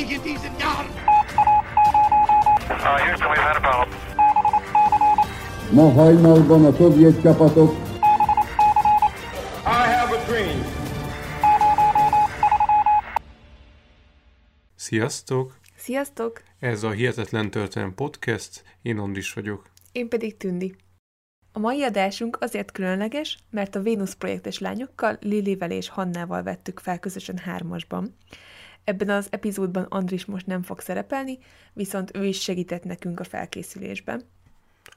mich in diesen Jahren. Ma hajnalban a szovjet csapatok I have a dream. Sziasztok! Sziasztok! Ez a Hihetetlen Történelem Podcast, én Andris vagyok. Én pedig Tündi. A mai adásunk azért különleges, mert a Vénusz projektes lányokkal, Lilivel és Hannával vettük fel közösen hármasban. Ebben az epizódban Andris most nem fog szerepelni, viszont ő is segített nekünk a felkészülésben.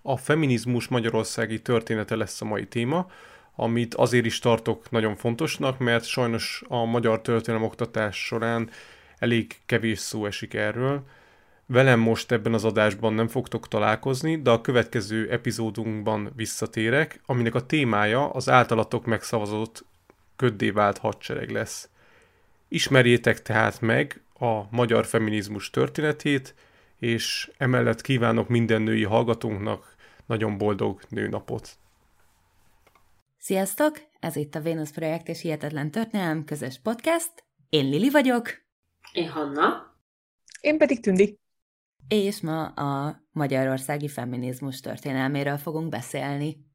A feminizmus magyarországi története lesz a mai téma, amit azért is tartok nagyon fontosnak, mert sajnos a magyar történelem oktatás során elég kevés szó esik erről. Velem most ebben az adásban nem fogtok találkozni, de a következő epizódunkban visszatérek, aminek a témája az általatok megszavazott köddé vált hadsereg lesz. Ismerjétek tehát meg a magyar feminizmus történetét, és emellett kívánok minden női hallgatónknak nagyon boldog nőnapot. Sziasztok! Ez itt a Vénusz Projekt és Hihetetlen Történelem közös podcast. Én Lili vagyok, Én Hanna. Én pedig Tündi. és ma a magyarországi feminizmus történelméről fogunk beszélni.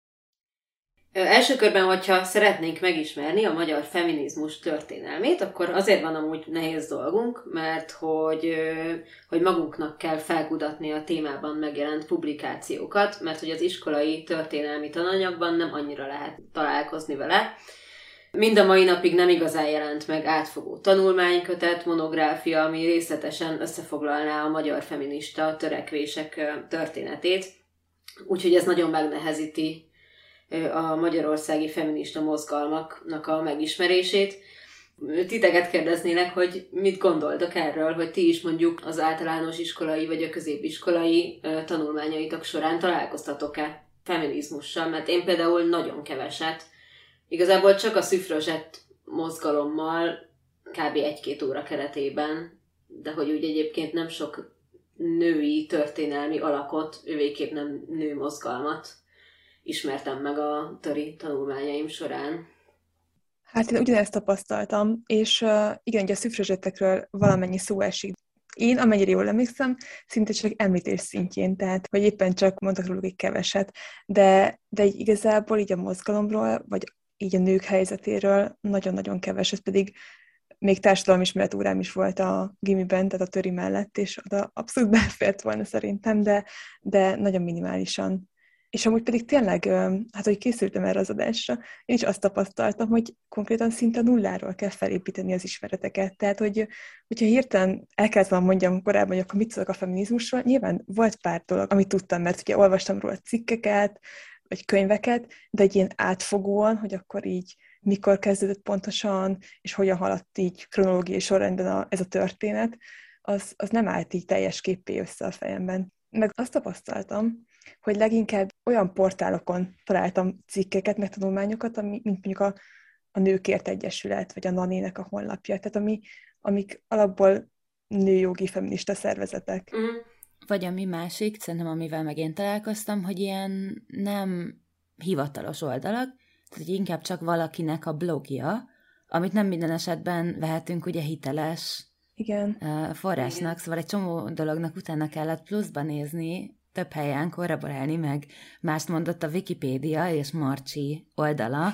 Első körben, hogyha szeretnénk megismerni a magyar feminizmus történelmét, akkor azért van amúgy nehéz dolgunk, mert hogy, hogy magunknak kell felkutatni a témában megjelent publikációkat, mert hogy az iskolai történelmi tananyagban nem annyira lehet találkozni vele. Mind a mai napig nem igazán jelent meg átfogó tanulmánykötet, monográfia, ami részletesen összefoglalná a magyar feminista törekvések történetét. Úgyhogy ez nagyon megnehezíti a magyarországi feminista mozgalmaknak a megismerését. Titeket kérdeznélek, hogy mit gondoltok erről, hogy ti is mondjuk az általános iskolai vagy a középiskolai tanulmányaitok során találkoztatok-e feminizmussal, mert én például nagyon keveset. Igazából csak a szüfrözsett mozgalommal kb. egy-két óra keretében, de hogy úgy egyébként nem sok női történelmi alakot, ővéképp nem nőmozgalmat ismertem meg a töri tanulmányaim során. Hát én ugyanezt tapasztaltam, és uh, igen, ugye a szüfrözsetekről valamennyi szó esik. Én, amennyire jól emlékszem, szinte csak említés szintjén, tehát, vagy éppen csak mondtak róluk egy keveset, de, de így igazából így a mozgalomról, vagy így a nők helyzetéről nagyon-nagyon keveset, pedig még társadalomismeret órám is volt a gimiben, tehát a töri mellett, és oda abszolút befért volna szerintem, de, de nagyon minimálisan. És amúgy pedig tényleg, hát hogy készültem erre az adásra, én is azt tapasztaltam, hogy konkrétan szinte nulláról kell felépíteni az ismereteket. Tehát, hogy hogyha hirtelen el kellett volna mondjam korábban, hogy akkor mit tudok a feminizmusról, nyilván volt pár dolog, amit tudtam, mert ugye olvastam róla cikkeket, vagy könyveket, de egy ilyen átfogóan, hogy akkor így mikor kezdődött pontosan, és hogyan haladt így kronológiai sorrendben a, ez a történet, az, az nem állt így teljes képé össze a fejemben. Meg azt tapasztaltam, hogy leginkább olyan portálokon találtam cikkeket, meg tanulmányokat, ami, mint mondjuk a, a Nőkért Egyesület, vagy a Nanének a honlapja, tehát ami, amik alapból nőjogi feminista szervezetek. Mm. Vagy ami másik, szerintem amivel meg én találkoztam, hogy ilyen nem hivatalos oldalak, tehát hogy inkább csak valakinek a blogja, amit nem minden esetben vehetünk ugye hiteles Igen. forrásnak, Igen. szóval egy csomó dolognak utána kellett pluszba nézni, több helyen korroborálni, meg mást mondott a Wikipédia és Marcsi oldala,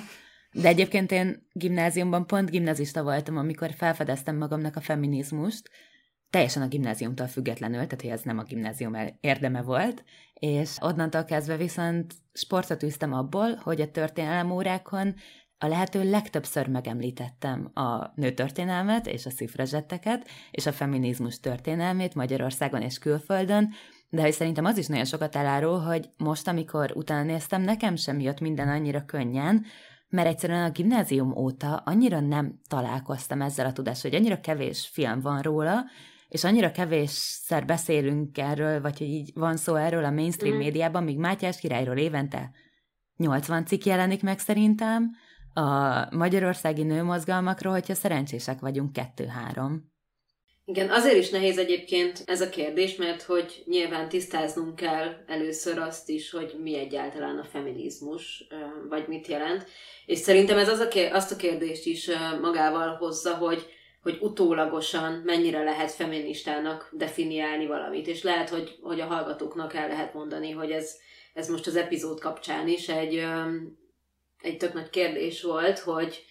de egyébként én gimnáziumban pont gimnazista voltam, amikor felfedeztem magamnak a feminizmust, teljesen a gimnáziumtól függetlenül, tehát hogy ez nem a gimnázium érdeme volt, és onnantól kezdve viszont sportot űztem abból, hogy a történelem órákon a lehető legtöbbször megemlítettem a nőtörténelmet és a szifrezsetteket, és a feminizmus történelmét Magyarországon és külföldön, de hogy szerintem az is nagyon sokat elárul, hogy most, amikor utána néztem, nekem sem jött minden annyira könnyen, mert egyszerűen a gimnázium óta annyira nem találkoztam ezzel a tudással, hogy annyira kevés film van róla, és annyira kevésszer beszélünk erről, vagy hogy így van szó erről a mainstream Mhm. médiában, míg Mátyás királyról évente 80 cikk jelenik meg szerintem, a magyarországi nőmozgalmakról, hogyha szerencsések vagyunk, kettő-három. Igen, azért is nehéz egyébként ez a kérdés, mert hogy nyilván tisztáznunk kell először azt is, hogy mi egyáltalán a feminizmus, vagy mit jelent. És szerintem ez az a kér- azt a kérdést is magával hozza, hogy, hogy utólagosan mennyire lehet feministának definiálni valamit, és lehet, hogy, hogy a hallgatóknak el lehet mondani, hogy ez, ez most az epizód kapcsán is egy, egy tök nagy kérdés volt, hogy,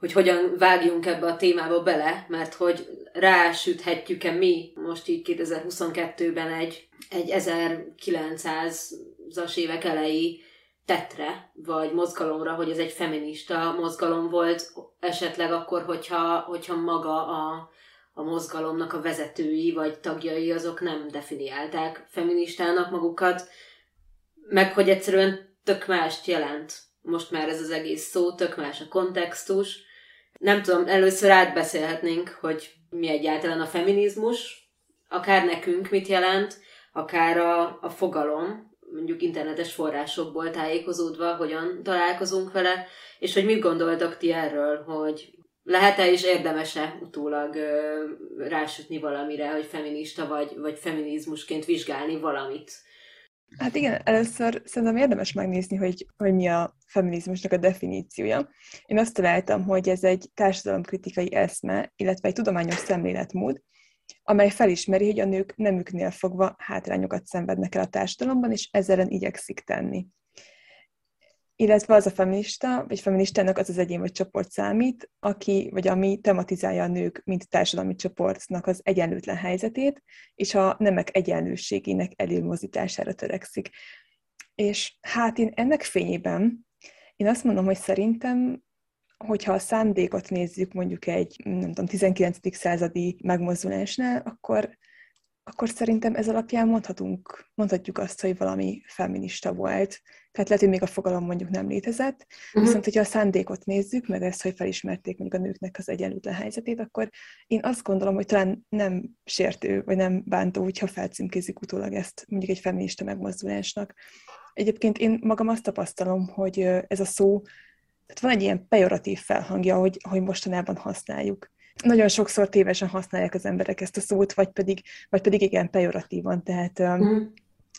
hogy hogyan vágjunk ebbe a témába bele, mert hogy rásüthetjük-e mi most így 2022-ben egy, egy 1900-as évek elejé tetre, vagy mozgalomra, hogy ez egy feminista mozgalom volt, esetleg akkor, hogyha, hogyha maga a, a mozgalomnak a vezetői vagy tagjai azok nem definiálták feministának magukat, meg hogy egyszerűen tök mást jelent most már ez az egész szó, tök más a kontextus. Nem tudom, először átbeszélhetnénk, hogy mi egyáltalán a feminizmus, akár nekünk mit jelent, akár a, a fogalom, mondjuk internetes forrásokból tájékozódva, hogyan találkozunk vele, és hogy mit gondoltak ti erről, hogy lehet-e és érdemese utólag ö, rásütni valamire, hogy feminista vagy, vagy feminizmusként vizsgálni valamit. Hát igen, először szerintem érdemes megnézni, hogy, hogy mi a feminizmusnak a definíciója. Én azt találtam, hogy ez egy társadalomkritikai eszme, illetve egy tudományos szemléletmód, amely felismeri, hogy a nők nemüknél fogva hátrányokat szenvednek el a társadalomban, és ezzel igyekszik tenni. Illetve az a feminista, vagy feministának az az egyén vagy csoport számít, aki vagy ami tematizálja a nők, mint társadalmi csoportnak az egyenlőtlen helyzetét, és a nemek egyenlőségének előmozítására törekszik. És hát én ennek fényében, én azt mondom, hogy szerintem hogyha a szándékot nézzük mondjuk egy, nem tudom, 19. századi megmozdulásnál, akkor, akkor szerintem ez alapján mondhatunk, mondhatjuk azt, hogy valami feminista volt. Tehát lehet, hogy még a fogalom mondjuk nem létezett, uh-huh. viszont hogyha a szándékot nézzük, meg ezt, hogy felismerték mondjuk a nőknek az egyenlőtlen helyzetét, akkor én azt gondolom, hogy talán nem sértő, vagy nem bántó, hogyha felcímkézik utólag ezt mondjuk egy feminista megmozdulásnak. Egyébként én magam azt tapasztalom, hogy ez a szó tehát van egy ilyen pejoratív felhangja, hogy, hogy mostanában használjuk. Nagyon sokszor tévesen használják az emberek ezt a szót, vagy pedig, vagy pedig igen, pejoratívan, tehát mm.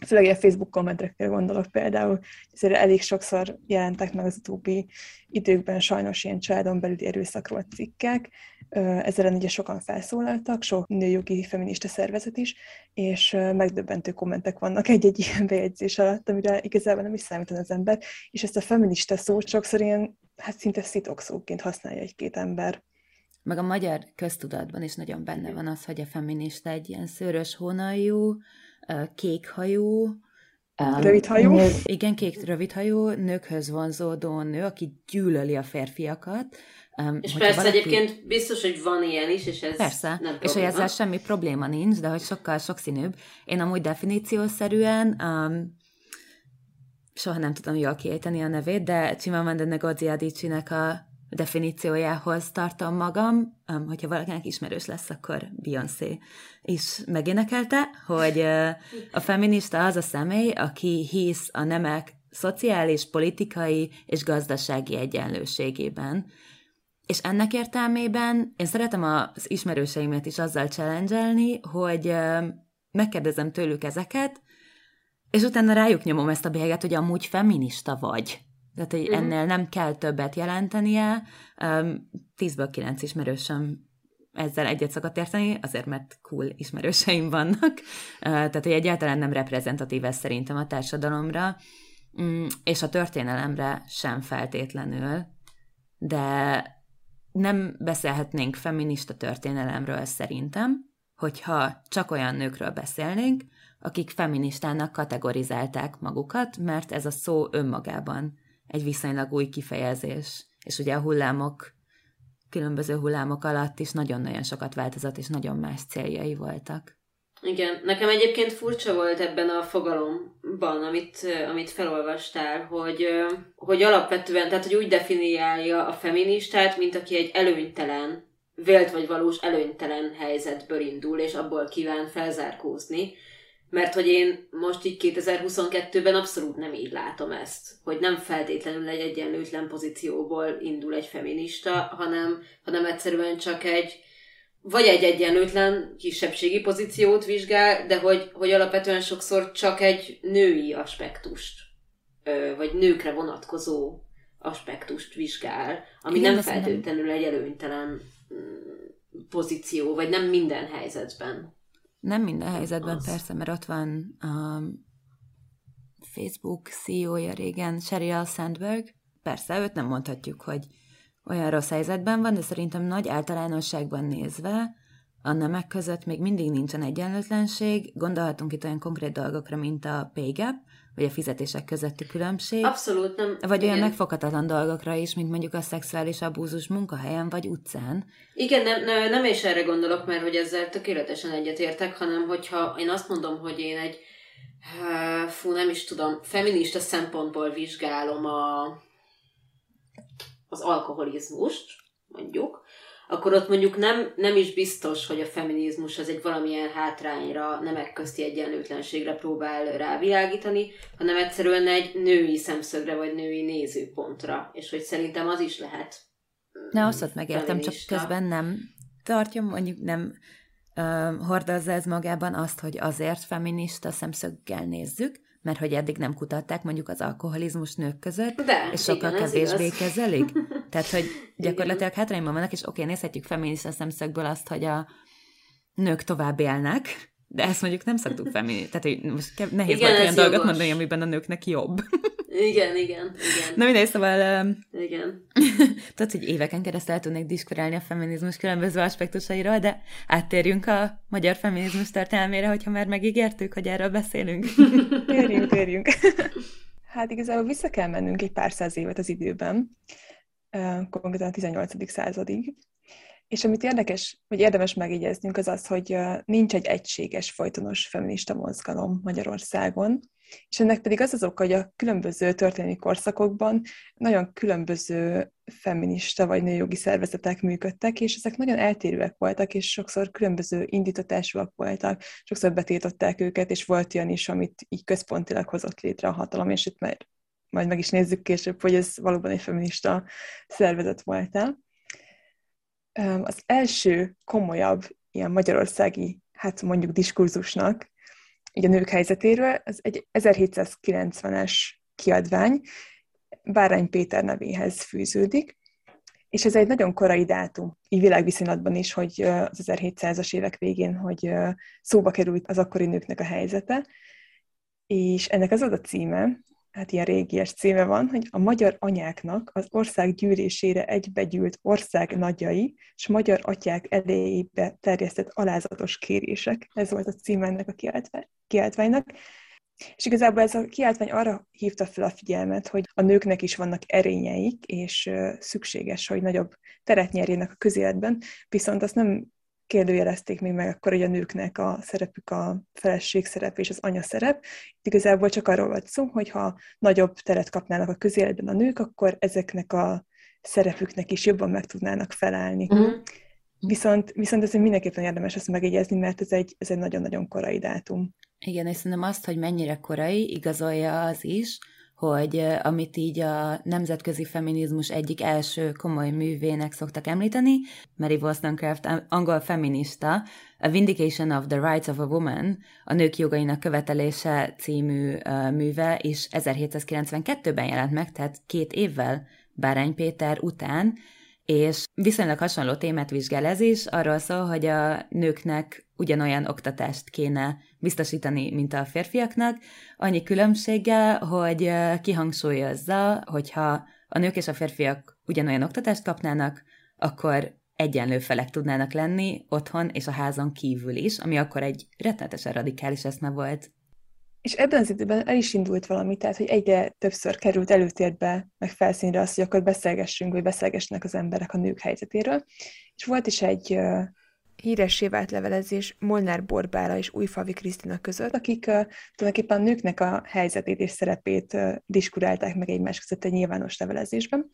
Főleg a Facebook kommentekre gondolok például, ezért elég sokszor jelentek meg az utóbbi időkben sajnos ilyen családon belüli erőszakról cikkek, ezzel ugye sokan felszólaltak, sok nőjogi feminista szervezet is, és megdöbbentő kommentek vannak egy-egy ilyen bejegyzés alatt, amire igazából nem is számítan az ember, és ezt a feminista szót sokszor ilyen, hát szinte szitokszóként használja egy-két ember. Meg a magyar köztudatban is nagyon benne van az, hogy a feminista egy ilyen szőrös hónajú, kékhajú, Rövidhajú? Nő, igen, kék rövidhajú, nőkhöz vonzódó nő, aki gyűlöli a férfiakat, Um, és persze valaki... egyébként biztos, hogy van ilyen is, és ez Persze, nem probléma. és hogy ezzel semmi probléma nincs, de hogy sokkal sokszínűbb. Én amúgy definíciószerűen um, soha nem tudom jól kiejteni a nevét, de Chimamanda Ngozi Adichie-nek a definíciójához tartom magam, hogyha valakinek ismerős lesz, akkor Beyoncé is megénekelte, hogy a feminista az a személy, aki hisz a nemek szociális, politikai és gazdasági egyenlőségében, és ennek értelmében én szeretem az ismerőseimet is azzal challenge hogy megkérdezem tőlük ezeket, és utána rájuk nyomom ezt a bélyeget, hogy amúgy feminista vagy. Tehát, hogy uh-huh. ennél nem kell többet jelentenie. Tízből kilenc ismerősöm ezzel egyet szokott érteni, azért mert cool ismerőseim vannak. Tehát, hogy egyáltalán nem reprezentatív ez szerintem a társadalomra, mm, és a történelemre sem feltétlenül, de nem beszélhetnénk feminista történelemről szerintem, hogyha csak olyan nőkről beszélnénk, akik feministának kategorizálták magukat, mert ez a szó önmagában egy viszonylag új kifejezés. És ugye a hullámok, különböző hullámok alatt is nagyon-nagyon sokat változott, és nagyon más céljai voltak. Igen, nekem egyébként furcsa volt ebben a fogalomban, amit, amit felolvastál, hogy, hogy alapvetően, tehát hogy úgy definiálja a feministát, mint aki egy előnytelen, vélt vagy valós előnytelen helyzetből indul, és abból kíván felzárkózni. Mert hogy én most így 2022-ben abszolút nem így látom ezt, hogy nem feltétlenül egy egyenlőtlen pozícióból indul egy feminista, hanem, hanem egyszerűen csak egy, vagy egy egyenlőtlen kisebbségi pozíciót vizsgál, de hogy, hogy alapvetően sokszor csak egy női aspektust, vagy nőkre vonatkozó aspektust vizsgál, ami Igen, nem feltétlenül egy előnytelen mm, pozíció, vagy nem minden helyzetben. Nem minden helyzetben az. persze, mert ott van a Facebook CEO-ja régen, Sheryl Sandberg. Persze, őt nem mondhatjuk, hogy olyan rossz helyzetben van, de szerintem nagy általánosságban nézve a nemek között még mindig nincsen egyenlőtlenség. Gondolhatunk itt olyan konkrét dolgokra, mint a pay gap, vagy a fizetések közötti különbség. Abszolút nem. Vagy igen. olyan megfoghatatlan dolgokra is, mint mondjuk a szexuális abúzus munkahelyen vagy utcán. Igen, nem, nem, nem is erre gondolok, mert hogy ezzel tökéletesen egyetértek, hanem hogyha én azt mondom, hogy én egy fú, nem is tudom, feminista szempontból vizsgálom a, az alkoholizmust, mondjuk, akkor ott mondjuk nem, nem is biztos, hogy a feminizmus az egy valamilyen hátrányra, nemek közti egyenlőtlenségre próbál rávilágítani, hanem egyszerűen egy női szemszögre vagy női nézőpontra, és hogy szerintem az is lehet Ne, azt megértem, feminista. csak közben nem tartja, mondjuk nem uh, hordozza ez magában azt, hogy azért feminista szemszöggel nézzük, mert hogy eddig nem kutatták mondjuk az alkoholizmus nők között, De, és sokkal igen, kevésbé kezelik. Tehát, hogy gyakorlatilag hátrányban vannak, és oké, nézhetjük feminista szemszögből azt, hogy a nők tovább élnek, de ezt mondjuk nem szoktuk feminni. Tehát, hogy most nehéz igen, olyan dolgot mondani, amiben a nőknek jobb. Igen, igen, igen. Na mindegy, szóval... Um, igen. tudod, hogy éveken keresztül el tudnék diskurálni a feminizmus különböző aspektusairól, de áttérjünk a magyar feminizmus történelmére, hogyha már megígértük, hogy erről beszélünk. térjünk, térjünk. Hát igazából vissza kell mennünk egy pár száz évet az időben, konkrétan a 18. századig. És amit érdekes, vagy érdemes megjegyeznünk, az az, hogy nincs egy egységes, folytonos feminista mozgalom Magyarországon, és ennek pedig az az oka, hogy a különböző történelmi korszakokban nagyon különböző feminista vagy nőjogi szervezetek működtek, és ezek nagyon eltérőek voltak, és sokszor különböző indítatásúak voltak, sokszor betiltották őket, és volt olyan is, amit így központilag hozott létre a hatalom, és itt már majd meg is nézzük később, hogy ez valóban egy feminista szervezet volt el. Az első komolyabb ilyen magyarországi, hát mondjuk diskurzusnak, így a nők helyzetéről, az egy 1790-es kiadvány, Bárány Péter nevéhez fűződik, és ez egy nagyon korai dátum, így világviszonylatban is, hogy az 1700-as évek végén, hogy szóba került az akkori nőknek a helyzete, és ennek az az a címe, hát ilyen régies címe van, hogy a magyar anyáknak az ország gyűrésére egybegyűlt ország nagyjai, és magyar atyák elejébe terjesztett alázatos kérések. Ez volt a címe ennek a kiáltványnak. És igazából ez a kiáltvány arra hívta fel a figyelmet, hogy a nőknek is vannak erényeik, és szükséges, hogy nagyobb teret nyerjenek a közéletben, viszont azt nem kérdőjelezték még meg akkor, hogy a nőknek a szerepük a feleség szerep és az anya szerep. Itt igazából csak arról volt szó, hogy ha nagyobb teret kapnának a közéletben a nők, akkor ezeknek a szerepüknek is jobban meg tudnának felállni. Uh-huh. Viszont, viszont ez mindenképpen érdemes ezt megjegyezni, mert ez egy, ez egy nagyon-nagyon korai dátum. Igen, és szerintem azt, hogy mennyire korai, igazolja az is, hogy amit így a nemzetközi feminizmus egyik első komoly művének szoktak említeni, Mary Wollstonecraft, angol feminista, A Vindication of the Rights of a Woman, a nők jogainak követelése című műve, és 1792-ben jelent meg, tehát két évvel Bárány Péter után, és viszonylag hasonló témát vizsgál ez is, arról szól, hogy a nőknek ugyanolyan oktatást kéne biztosítani, mint a férfiaknak, annyi különbséggel, hogy kihangsúlyozza, hogyha a nők és a férfiak ugyanolyan oktatást kapnának, akkor egyenlő felek tudnának lenni otthon és a házon kívül is, ami akkor egy rettenetesen radikális eszme volt. És ebben az időben el is indult valami, tehát hogy egyre többször került előtérbe, meg felszínre az, hogy akkor beszélgessünk, vagy beszélgessenek az emberek a nők helyzetéről. És volt is egy uh, híressé vált levelezés Molnár Borbála és Újfavi Krisztina között, akik uh, tulajdonképpen a nőknek a helyzetét és szerepét uh, diskurálták meg egymás között egy nyilvános levelezésben.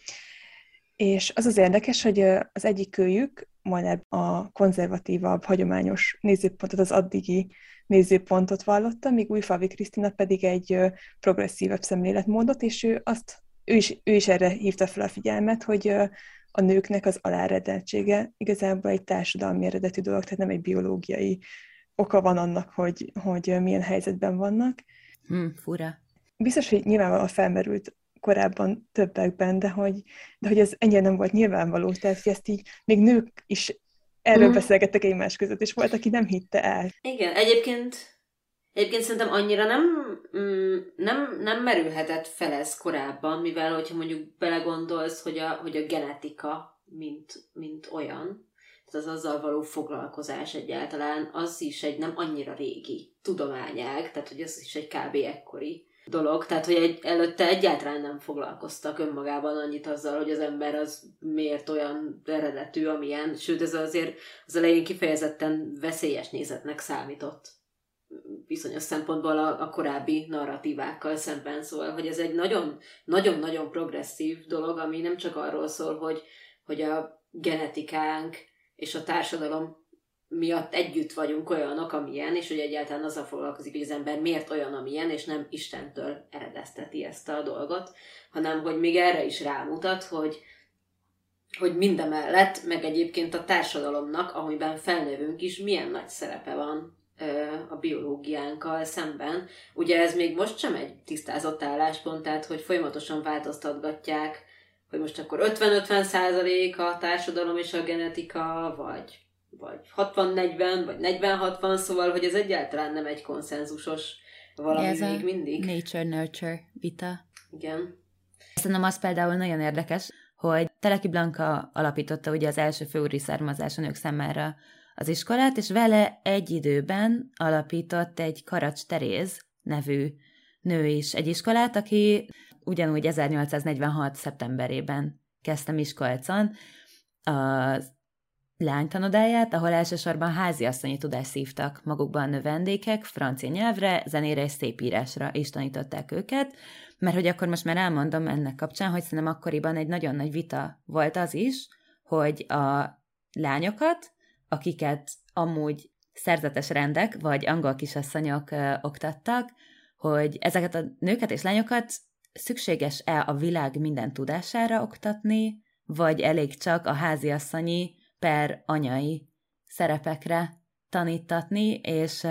És az az érdekes, hogy az egyik kölyük, Molnár a konzervatívabb, hagyományos nézőpontot, az addigi nézőpontot vallotta, míg Újfalvi Krisztina pedig egy progresszívebb szemléletmódot, és ő, azt, ő, is, ő is erre hívta fel a figyelmet, hogy a nőknek az aláredeltsége igazából egy társadalmi eredetű dolog, tehát nem egy biológiai oka van annak, hogy, hogy milyen helyzetben vannak. Hmm, fura. Biztos, hogy nyilvánvalóan felmerült korábban többekben, de hogy, de hogy ez ennyire nem volt nyilvánvaló, tehát hogy ezt így még nők is erről mm. beszélgettek egymás között, és volt, aki nem hitte el. Igen, egyébként Egyébként szerintem annyira nem, mm, nem, nem merülhetett fel ez korábban, mivel hogyha mondjuk belegondolsz, hogy a, hogy a genetika, mint, mint olyan, tehát az azzal való foglalkozás egyáltalán, az is egy nem annyira régi tudományág, tehát hogy az is egy kb. ekkori dolog, tehát hogy egy, előtte egyáltalán nem foglalkoztak önmagában annyit azzal, hogy az ember az miért olyan eredetű, amilyen, sőt ez azért az elején kifejezetten veszélyes nézetnek számított. Bizonyos szempontból a, a korábbi narratívákkal szemben szól, hogy ez egy nagyon, nagyon-nagyon progresszív dolog, ami nem csak arról szól, hogy, hogy a genetikánk és a társadalom miatt együtt vagyunk olyanok, amilyen, és hogy egyáltalán azzal foglalkozik, hogy az ember miért olyan, amilyen, és nem Istentől eredezteti ezt a dolgot, hanem hogy még erre is rámutat, hogy, hogy mindemellett, meg egyébként a társadalomnak, amiben felnövünk is, milyen nagy szerepe van a biológiánkkal szemben. Ugye ez még most sem egy tisztázott álláspont, tehát hogy folyamatosan változtatgatják, hogy most akkor 50-50 százalék a társadalom és a genetika, vagy, vagy 60-40, vagy 40-60, szóval, hogy ez egyáltalán nem egy konszenzusos valami ez még mindig. nature-nurture vita. Igen. Szerintem az például nagyon érdekes, hogy Teleki Blanka alapította ugye az első főúri származású nők számára az iskolát, és vele egy időben alapított egy Karacs Teréz nevű nő is egy iskolát, aki ugyanúgy 1846. szeptemberében kezdte Miskolcon a lánytanodáját, ahol elsősorban háziasszonyi tudást szívtak. Magukban növendékek, francia nyelvre, zenére és szépírásra is tanították őket, mert hogy akkor most már elmondom ennek kapcsán, hogy szerintem akkoriban egy nagyon nagy vita volt az is, hogy a lányokat akiket amúgy szerzetes rendek vagy angol kisasszonyok ö, oktattak, hogy ezeket a nőket és lányokat szükséges-e a világ minden tudására oktatni, vagy elég csak a háziasszonyi per anyai szerepekre tanítatni, és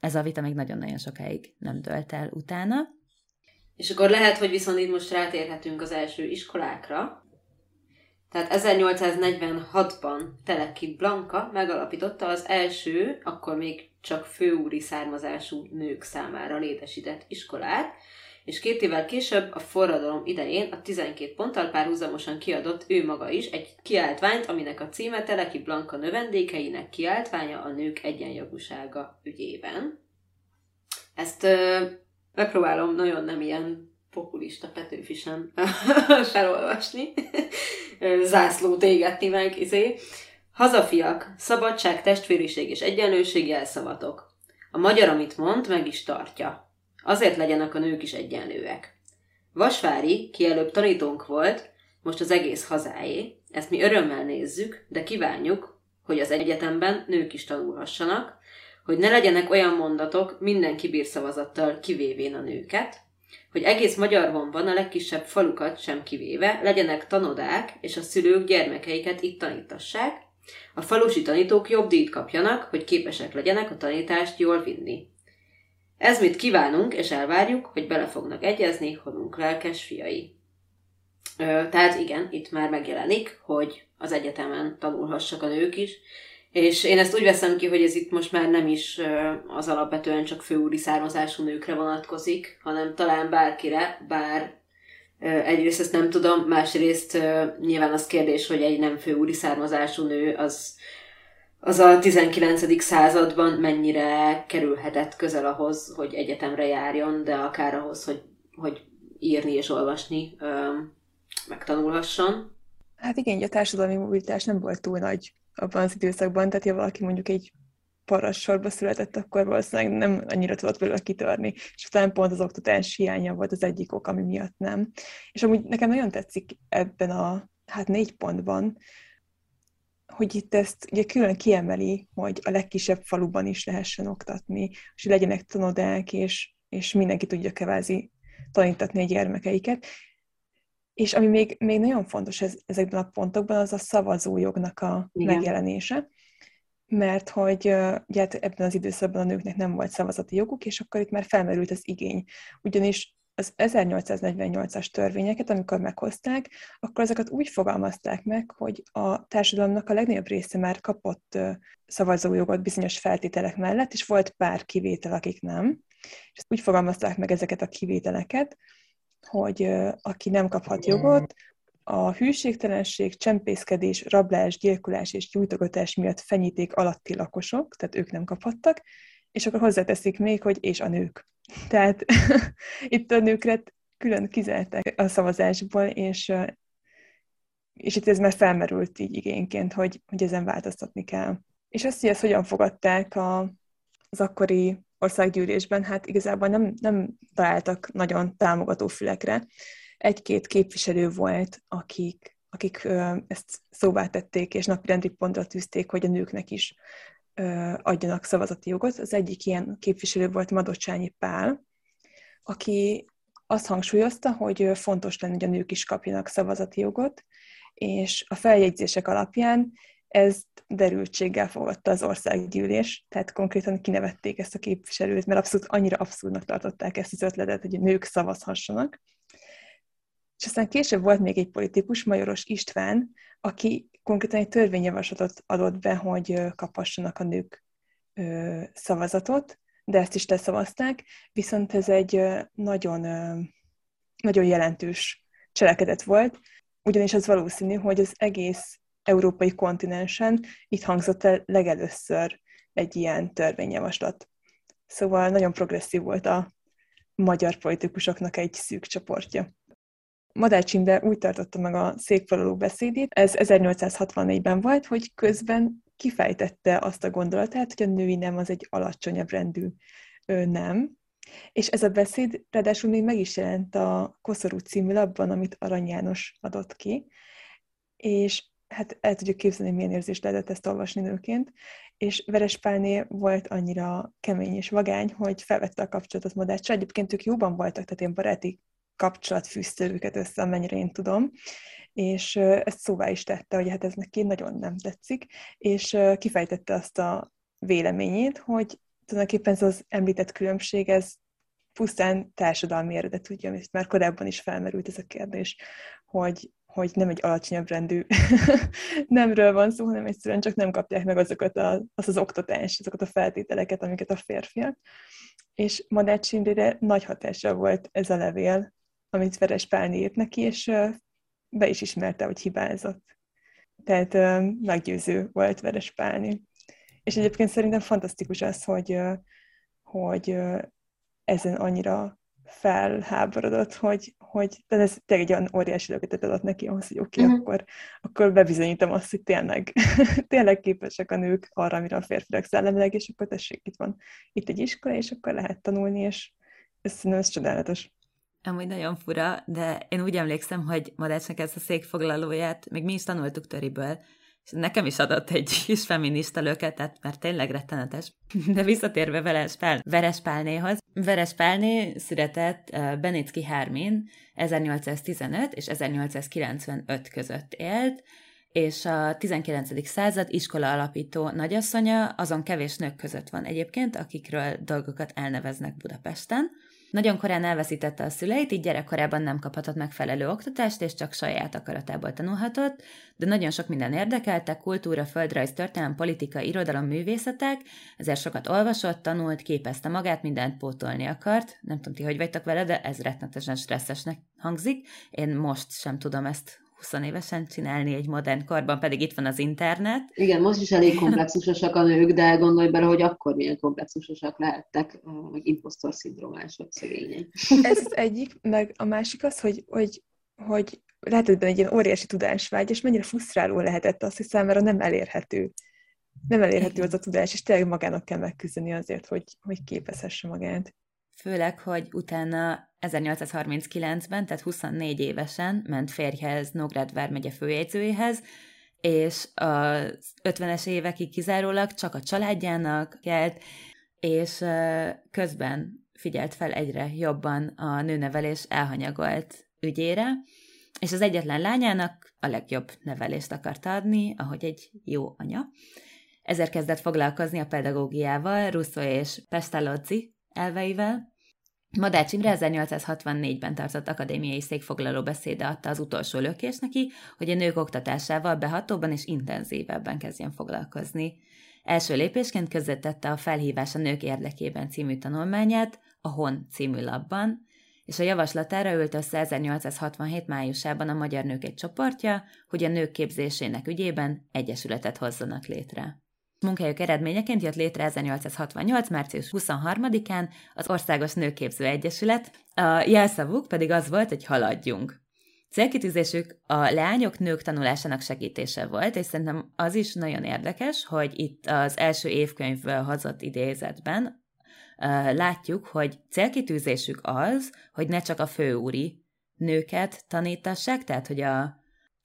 ez a vita még nagyon-nagyon sokáig nem dölt el utána. És akkor lehet, hogy viszont itt most rátérhetünk az első iskolákra, tehát 1846-ban Teleki Blanka megalapította az első, akkor még csak főúri származású nők számára létesített iskolát, és két évvel később, a forradalom idején a 12 ponttal párhuzamosan kiadott ő maga is egy kiáltványt, aminek a címe Teleki Blanka növendékeinek kiáltványa a nők egyenjogúsága ügyében. Ezt ö, megpróbálom nagyon nem ilyen populista Petőfisen felolvasni, zászlót égetni meg, izé. Hazafiak, szabadság, testvériség és egyenlőség jelszavatok. A magyar, amit mond, meg is tartja. Azért legyenek a nők is egyenlőek. Vasvári, ki előbb tanítónk volt, most az egész hazáé. Ezt mi örömmel nézzük, de kívánjuk, hogy az egyetemben nők is tanulhassanak, hogy ne legyenek olyan mondatok minden kibírszavazattal kivévén a nőket, hogy egész magyar van a legkisebb falukat sem kivéve, legyenek tanodák, és a szülők gyermekeiket itt tanítassák, a falusi tanítók jobb díjt kapjanak, hogy képesek legyenek a tanítást jól vinni. Ez mit kívánunk, és elvárjuk, hogy bele fognak egyezni honunk lelkes fiai. Ö, tehát igen, itt már megjelenik, hogy az egyetemen tanulhassak a nők is, és én ezt úgy veszem ki, hogy ez itt most már nem is az alapvetően csak főúri származású nőkre vonatkozik, hanem talán bárkire, bár egyrészt ezt nem tudom, másrészt nyilván az kérdés, hogy egy nem főúri származású nő az, az a 19. században mennyire kerülhetett közel ahhoz, hogy egyetemre járjon, de akár ahhoz, hogy, hogy írni és olvasni megtanulhasson. Hát igen, a társadalmi mobilitás nem volt túl nagy abban az időszakban, tehát ha valaki mondjuk egy parassorba született, akkor valószínűleg nem annyira tudott belőle kitörni, és utána pont az oktatás hiánya volt az egyik ok, ami miatt nem. És amúgy nekem nagyon tetszik ebben a hát négy pontban, hogy itt ezt ugye külön kiemeli, hogy a legkisebb faluban is lehessen oktatni, és hogy legyenek tanodák, és, és mindenki tudja kevázi tanítatni a gyermekeiket. És ami még, még nagyon fontos ez, ezekben a pontokban, az a szavazójognak a Igen. megjelenése, mert hogy ugye hát ebben az időszakban a nőknek nem volt szavazati joguk, és akkor itt már felmerült az igény. Ugyanis az 1848-as törvényeket, amikor meghozták, akkor azokat úgy fogalmazták meg, hogy a társadalomnak a legnagyobb része már kapott szavazójogot bizonyos feltételek mellett, és volt pár kivétel, akik nem. És úgy fogalmazták meg ezeket a kivételeket, hogy aki nem kaphat jogot, a hűségtelenség, csempészkedés, rablás, gyilkolás és gyújtogatás miatt fenyíték alatti lakosok, tehát ők nem kaphattak, és akkor hozzáteszik még, hogy és a nők. Tehát itt a nőkre külön kizárták a szavazásból, és, és itt ez már felmerült így igényként, hogy, hogy ezen változtatni kell. És azt, hogy ezt hogyan fogadták a, az akkori országgyűlésben, hát igazából nem, nem találtak nagyon támogató fülekre. Egy-két képviselő volt, akik, akik ezt szóvá tették, és napirendi pontra tűzték, hogy a nőknek is adjanak szavazati jogot. Az egyik ilyen képviselő volt Madocsányi Pál, aki azt hangsúlyozta, hogy fontos lenne, hogy a nők is kapjanak szavazati jogot, és a feljegyzések alapján ezt derültséggel fogadta az országgyűlés, tehát konkrétan kinevették ezt a képviselőt, mert abszolút annyira abszurdnak tartották ezt az ötletet, hogy a nők szavazhassanak. És aztán később volt még egy politikus, Majoros István, aki konkrétan egy törvényjavaslatot adott be, hogy kaphassanak a nők szavazatot, de ezt is leszavazták, viszont ez egy nagyon, nagyon jelentős cselekedet volt, ugyanis az valószínű, hogy az egész európai kontinensen itt hangzott el legelőször egy ilyen törvényjavaslat. Szóval nagyon progresszív volt a magyar politikusoknak egy szűk csoportja. Madács Imre úgy tartotta meg a székfaloló beszédét, ez 1864-ben volt, hogy közben kifejtette azt a gondolatát, hogy a női nem az egy alacsonyabb rendű nem, és ez a beszéd ráadásul még meg is jelent a Koszorú című labban, amit Arany János adott ki, és hát el tudjuk képzelni, milyen érzés lehetett ezt olvasni nőként, és Pálné volt annyira kemény és vagány, hogy felvette a kapcsolatot Madácsa. Egyébként ők jóban voltak, tehát én baráti kapcsolat őket össze, amennyire én tudom, és ezt szóvá is tette, hogy hát ez neki nagyon nem tetszik, és kifejtette azt a véleményét, hogy tulajdonképpen ez az említett különbség, ez pusztán társadalmi eredet, ugye, mert már korábban is felmerült ez a kérdés, hogy, hogy nem egy alacsonyabb rendű nemről van szó, hanem egyszerűen csak nem kapják meg azokat a, az, az oktatást, azokat a feltételeket, amiket a férfiak. És Madács Imrére nagy hatása volt ez a levél, amit Veres Pálni írt neki, és be is ismerte, hogy hibázott. Tehát meggyőző volt Veres Pálni. És egyébként szerintem fantasztikus az, hogy, hogy ezen annyira felháborodott, hogy, hogy de ez tényleg egy olyan óriási löketet adott neki ahhoz, hogy oké, okay, uh-huh. akkor, akkor bebizonyítom azt, hogy tényleg, tényleg képesek a nők arra, amire a férfiak szellemileg, és akkor tessék, itt van itt egy iskola, és akkor lehet tanulni, és ez szerintem ez csodálatos. Amúgy nagyon fura, de én úgy emlékszem, hogy Madácsnak ezt a székfoglalóját még mi is tanultuk töriből, és nekem is adott egy kis feminista löketet, mert tényleg rettenetes. De visszatérve Verespál, Verespálnéhoz, Verespálné született Benecki Hármin 1815 és 1895 között élt, és a 19. század iskola alapító nagyasszonya azon kevés nők között van egyébként, akikről dolgokat elneveznek Budapesten. Nagyon korán elveszítette a szüleit, így gyerekkorában nem kaphatott megfelelő oktatást, és csak saját akaratából tanulhatott, de nagyon sok minden érdekelte, kultúra, földrajz, történelem, politika, irodalom, művészetek, ezért sokat olvasott, tanult, képezte magát, mindent pótolni akart. Nem tudom ti, hogy vagytok vele, de ez rettenetesen stresszesnek hangzik. Én most sem tudom ezt 20 évesen csinálni egy modern korban, pedig itt van az internet. Igen, most is elég komplexusosak a nők, de gondolj bele, hogy akkor milyen komplexusosak lehettek, vagy impostor szindrómások szegények. Ez az egyik, meg a másik az, hogy, hogy, hogy lehetett benne egy ilyen óriási tudásvágy, és mennyire frusztráló lehetett az, hogy számára nem elérhető. Nem elérhető az a tudás, és tényleg magának kell megküzdeni azért, hogy, hogy képezhesse magát. Főleg, hogy utána 1839-ben, tehát 24 évesen ment férjhez Nógrád vármegye főjegyzőjéhez, és az 50-es évekig kizárólag csak a családjának kelt, és közben figyelt fel egyre jobban a nőnevelés elhanyagolt ügyére, és az egyetlen lányának a legjobb nevelést akarta adni, ahogy egy jó anya. Ezért kezdett foglalkozni a pedagógiával, Russo és Pestalozzi elveivel, Madács Imre 1864-ben tartott akadémiai székfoglaló beszéde adta az utolsó lökés neki, hogy a nők oktatásával behatóban és intenzívebben kezdjen foglalkozni. Első lépésként közöttette a Felhívás a nők érdekében című tanulmányát, a HON című labban, és a javaslatára ült össze 1867 májusában a Magyar Nők egy csoportja, hogy a nők képzésének ügyében egyesületet hozzanak létre. Munkájuk eredményeként jött létre 1868. március 23-án az Országos Nőképző Egyesület, a jelszavuk pedig az volt, hogy haladjunk. Célkitűzésük a leányok nők tanulásának segítése volt, és szerintem az is nagyon érdekes, hogy itt az első évkönyvből hozott idézetben látjuk, hogy célkitűzésük az, hogy ne csak a főúri nőket tanítassák, tehát hogy a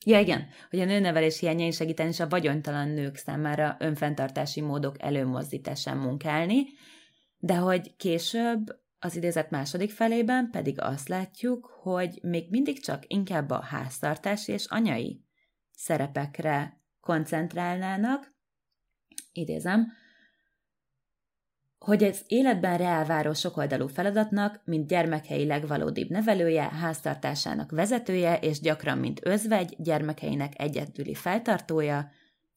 Ja, igen, hogy a nőnevelés hiányain segíteni és a vagyontalan nők számára önfenntartási módok előmozdításán munkálni, de hogy később az idézet második felében pedig azt látjuk, hogy még mindig csak inkább a háztartási és anyai szerepekre koncentrálnának, idézem, hogy ez életben reálváró sokoldalú feladatnak, mint gyermekei legvalódibb nevelője, háztartásának vezetője és gyakran mint özvegy gyermekeinek egyedüli feltartója,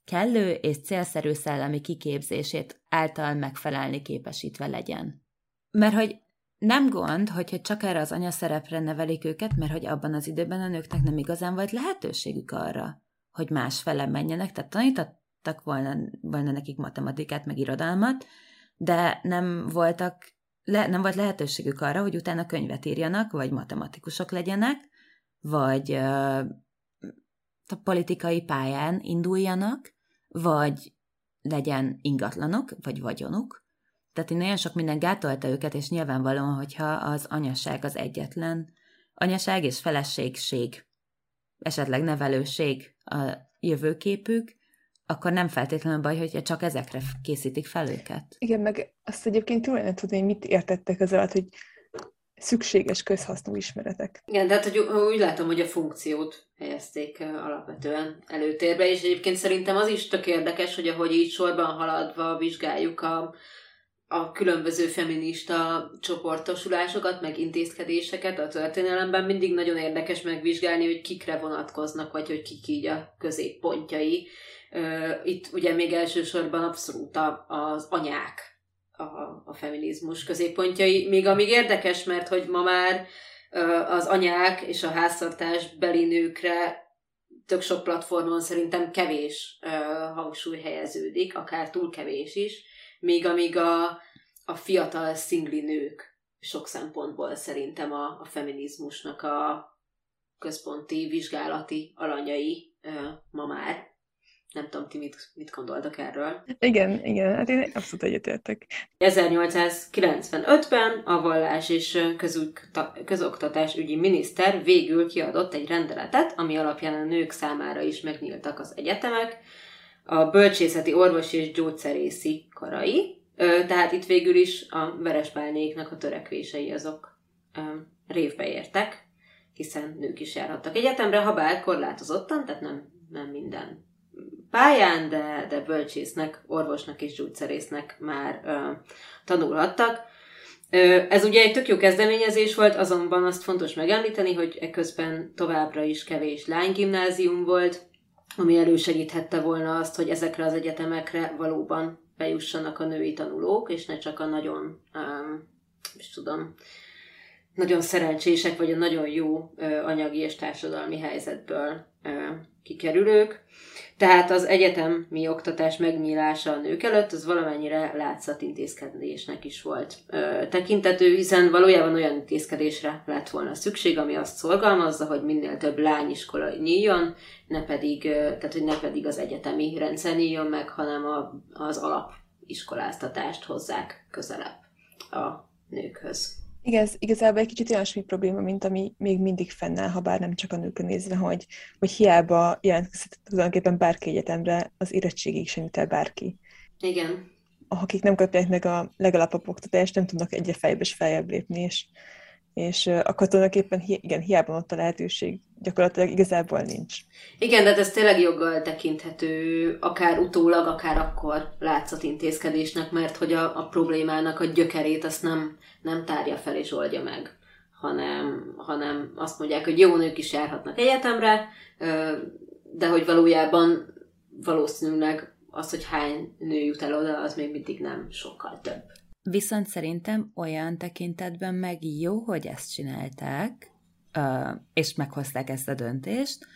kellő és célszerű szellemi kiképzését által megfelelni képesítve legyen. Mert hogy nem gond, hogyha csak erre az anyaszerepre nevelik őket, mert hogy abban az időben a nőknek nem igazán volt lehetőségük arra, hogy más fele menjenek, tehát tanítottak volna, volna nekik matematikát, meg irodalmat, de nem voltak, le, nem volt lehetőségük arra, hogy utána könyvet írjanak, vagy matematikusok legyenek, vagy uh, a politikai pályán induljanak, vagy legyen ingatlanok, vagy vagyonuk. Tehát nagyon sok minden gátolta őket, és nyilvánvalóan, hogyha az anyaság az egyetlen, anyaság és feleségség, esetleg nevelőség a jövőképük, akkor nem feltétlenül baj, hogyha csak ezekre készítik fel őket. Igen, meg azt egyébként jól lenne tudni, hogy mit értettek az alatt, hogy szükséges közhasznú ismeretek. Igen, de hát hogy úgy látom, hogy a funkciót helyezték alapvetően előtérbe, és egyébként szerintem az is tök érdekes, hogy ahogy így sorban haladva vizsgáljuk a, a különböző feminista csoportosulásokat, meg intézkedéseket a történelemben, mindig nagyon érdekes megvizsgálni, hogy kikre vonatkoznak, vagy hogy kik így a középpontjai. Itt ugye még elsősorban abszolút az anyák a, a feminizmus középpontjai, még amíg érdekes, mert hogy ma már az anyák és a háztartás beli nőkre tök sok platformon szerintem kevés hangsúly helyeződik, akár túl kevés is, még amíg a, a fiatal szingli nők sok szempontból szerintem a, a feminizmusnak a központi vizsgálati alanyai ma már. Nem tudom, ti mit, mit gondoltak erről. Igen, igen, hát én abszolút egyetértek. 1895-ben a vallás és közoktatás ügyi miniszter végül kiadott egy rendeletet, ami alapján a nők számára is megnyíltak az egyetemek, a bölcsészeti, orvosi és gyógyszerészi karai, tehát itt végül is a Veresbálnéknak a törekvései azok révbe értek, hiszen nők is járhattak egyetemre, ha bár korlátozottan, tehát nem, nem minden pályán, de, de bölcsésznek, orvosnak és gyógyszerésznek már ö, tanulhattak. Ez ugye egy tök jó kezdeményezés volt, azonban azt fontos megemlíteni, hogy ekközben továbbra is kevés lánygimnázium volt, ami elősegíthette volna azt, hogy ezekre az egyetemekre valóban bejussanak a női tanulók, és ne csak a nagyon, um, is tudom, nagyon szerencsések, vagy a nagyon jó anyagi és társadalmi helyzetből kikerülők. Tehát az egyetemi oktatás megnyílása a nők előtt, az valamennyire látszatintézkedésnek is volt ö, tekintető, hiszen valójában olyan intézkedésre lett volna szükség, ami azt szorgalmazza, hogy minél több lányiskola nyíljon, ne pedig, ö, tehát hogy ne pedig az egyetemi rendszer nyíljon meg, hanem a, az alapiskoláztatást hozzák közelebb a nőkhöz. Igen, ez igazából egy kicsit olyasmi probléma, mint ami még mindig fennáll, ha bár nem csak a nőkön nézve, hogy, hogy hiába jelentkezhet tulajdonképpen bárki egyetemre, az érettségig sem jut el bárki. Igen. Akik nem kapják meg a legalapabb oktatást, nem tudnak egyre fejbe és feljebb lépni, és és akkor tulajdonképpen igen, hiába ott a lehetőség, gyakorlatilag igazából nincs. Igen, de ez tényleg joggal tekinthető, akár utólag, akár akkor látszat intézkedésnek, mert hogy a, a problémának a gyökerét azt nem, nem tárja fel és oldja meg, hanem, hanem azt mondják, hogy jó, nők is járhatnak egyetemre, de hogy valójában valószínűleg az, hogy hány nő jut el oda, az még mindig nem sokkal több. Viszont szerintem olyan tekintetben meg jó, hogy ezt csinálták, és meghozták ezt a döntést,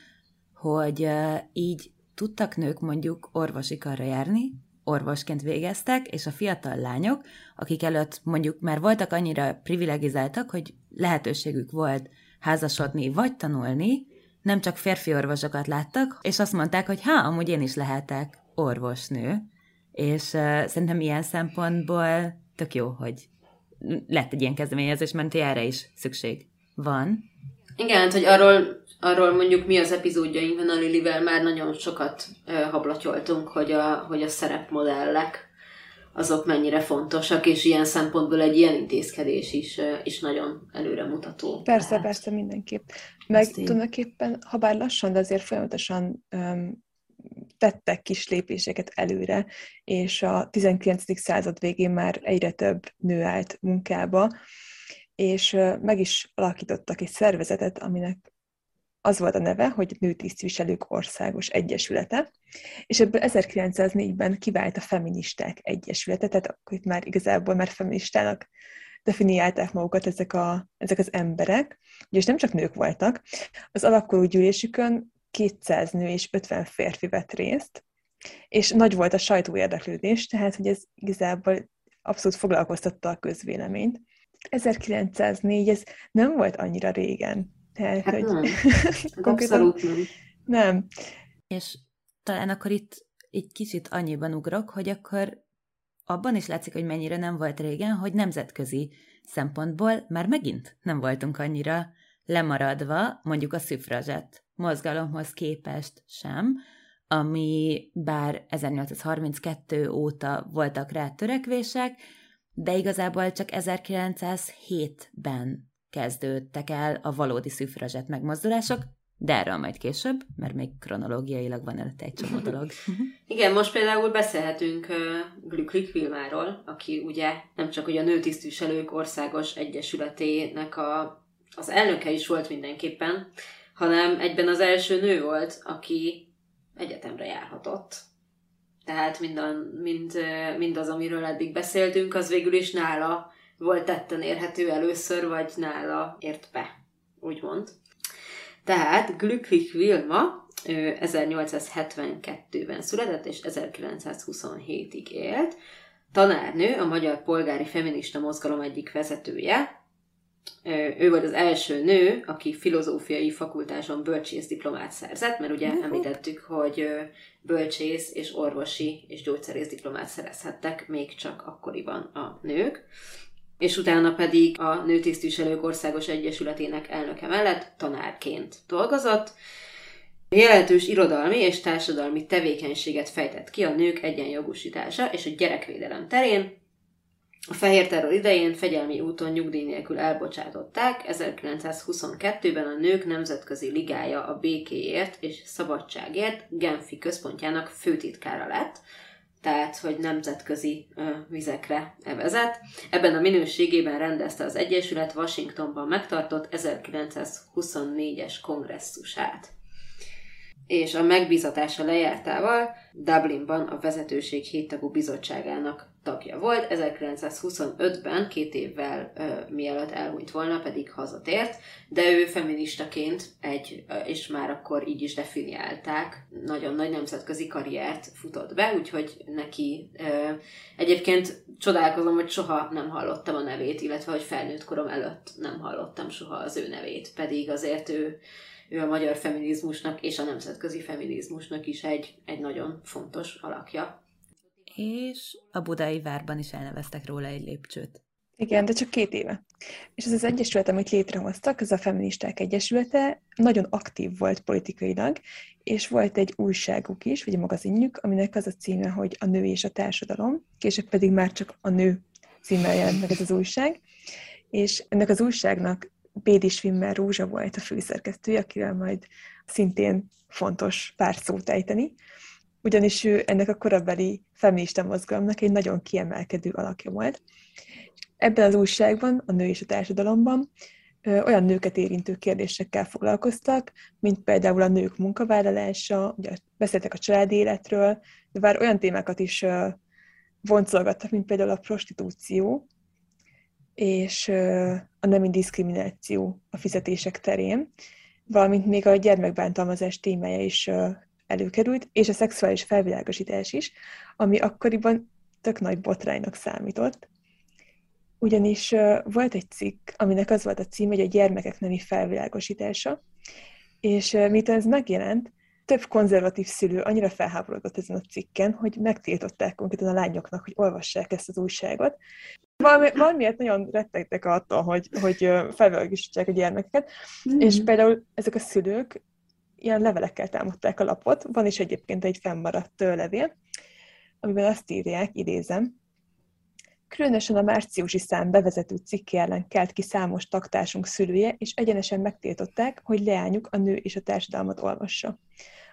hogy így tudtak nők mondjuk orvosi karra járni, orvosként végeztek, és a fiatal lányok, akik előtt mondjuk már voltak annyira privilegizáltak, hogy lehetőségük volt házasodni vagy tanulni, nem csak férfi orvosokat láttak, és azt mondták, hogy ha, amúgy én is lehetek orvosnő, és uh, szerintem ilyen szempontból tök jó, hogy lett egy ilyen kezdeményezés, mert erre is szükség van. Igen, hát, hogy arról, arról mondjuk mi az epizódjainkban a Lilivel már nagyon sokat uh, hablatyoltunk, hogy a, hogy a szerepmodellek azok mennyire fontosak, és ilyen szempontból egy ilyen intézkedés is, is nagyon előremutató. Persze, lehet. persze, mindenképp. Meg tulajdonképpen, ha bár lassan, de azért folyamatosan um, tettek kis lépéseket előre, és a 19. század végén már egyre több nő állt munkába, és meg is alakítottak egy szervezetet, aminek az volt a neve, hogy Nőtisztviselők Országos Egyesülete, és ebből 1904-ben kivált a Feministák Egyesülete, tehát akkor itt már igazából már feministának definiálták magukat ezek, a, ezek az emberek, és nem csak nők voltak. Az alakuló gyűlésükön 200 nő és 50 férfi vett részt, és nagy volt a sajtó érdeklődés, tehát hogy ez igazából abszolút foglalkoztatta a közvéleményt. 1904, ez nem volt annyira régen. Tehát, hát hogy nem. Hát abszolút nem. Nem. És talán akkor itt egy kicsit annyiban ugrok, hogy akkor abban is látszik, hogy mennyire nem volt régen, hogy nemzetközi szempontból már megint nem voltunk annyira lemaradva, mondjuk a szüfrazsett mozgalomhoz képest sem, ami bár 1832 óta voltak rá törekvések, de igazából csak 1907-ben kezdődtek el a valódi szüfrazsett megmozdulások, de erről majd később, mert még kronológiailag van előtte egy csomó dolog. Igen, most például beszélhetünk Glüklik Vilmáról, aki ugye nem csak hogy a Nőtisztviselők Országos Egyesületének a, az elnöke is volt mindenképpen, hanem egyben az első nő volt, aki egyetemre járhatott. Tehát minden, mind, mind az, amiről eddig beszéltünk, az végül is nála volt tetten érhető először, vagy nála ért be, úgymond. Tehát Glücklich Wilma ő 1872-ben született, és 1927-ig élt. Tanárnő, a Magyar Polgári Feminista Mozgalom egyik vezetője. Ő volt az első nő, aki filozófiai fakultáson bölcsész diplomát szerzett, mert ugye említettük, hogy bölcsész és orvosi és gyógyszerész diplomát szerezhettek még csak akkoriban a nők és utána pedig a Nőtisztviselők Országos Egyesületének elnöke mellett tanárként dolgozott. Jelentős irodalmi és társadalmi tevékenységet fejtett ki a nők egyenjogosítása és a gyerekvédelem terén. A fehér terror idején fegyelmi úton nyugdíj nélkül elbocsátották, 1922-ben a Nők Nemzetközi Ligája a békéért és szabadságért Genfi központjának főtitkára lett, tehát hogy nemzetközi ö, vizekre evezett. Ebben a minőségében rendezte az Egyesület Washingtonban megtartott 1924-es kongresszusát. És a megbízatása lejártával Dublinban a vezetőség héttagú bizottságának tagja volt. 1925-ben, két évvel ö, mielőtt elhunyt volna, pedig hazatért, de ő feministaként egy, ö, és már akkor így is definiálták, nagyon nagy nemzetközi karriert futott be, úgyhogy neki ö, egyébként csodálkozom, hogy soha nem hallottam a nevét, illetve hogy felnőtt korom előtt nem hallottam soha az ő nevét, pedig azért ő ő a magyar feminizmusnak és a nemzetközi feminizmusnak is egy, egy nagyon fontos alakja és a budai várban is elneveztek róla egy lépcsőt. Igen, de csak két éve. És ez az egyesület, amit létrehoztak, ez a Feministák Egyesülete, nagyon aktív volt politikailag, és volt egy újságuk is, vagy egy magazinjuk, aminek az a címe, hogy A nő és a társadalom, később pedig már csak a nő címmel jelent meg ez az újság, és ennek az újságnak Bédi Schwimmer Rózsa volt a főszerkesztője, akivel majd szintén fontos pár szót ejteni, ugyanis ő ennek a korabeli feminista mozgalomnak egy nagyon kiemelkedő alakja volt. Ebben az újságban, a nő és a társadalomban olyan nőket érintő kérdésekkel foglalkoztak, mint például a nők munkavállalása, ugye beszéltek a családi életről, de bár olyan témákat is voncolgattak, mint például a prostitúció, és a nemi diszkrimináció a fizetések terén, valamint még a gyermekbántalmazás témája is előkerült, és a szexuális felvilágosítás is, ami akkoriban tök nagy botránynak számított. Ugyanis volt egy cikk, aminek az volt a cím, hogy a gyermekek nemi felvilágosítása, és miután ez megjelent, több konzervatív szülő annyira felháborodott ezen a cikken, hogy megtiltották konkrétan a lányoknak, hogy olvassák ezt az újságot. Valami, valamiért nagyon rettegtek attól, hogy, hogy felvilágosítsák a gyermekeket, mm. és például ezek a szülők ilyen levelekkel támadták a lapot. Van is egyébként egy fennmaradt levél, amiben azt írják, idézem, Különösen a márciusi szám bevezető cikke ellen kelt ki számos taktársunk szülője, és egyenesen megtiltották, hogy leányuk a nő és a társadalmat olvassa.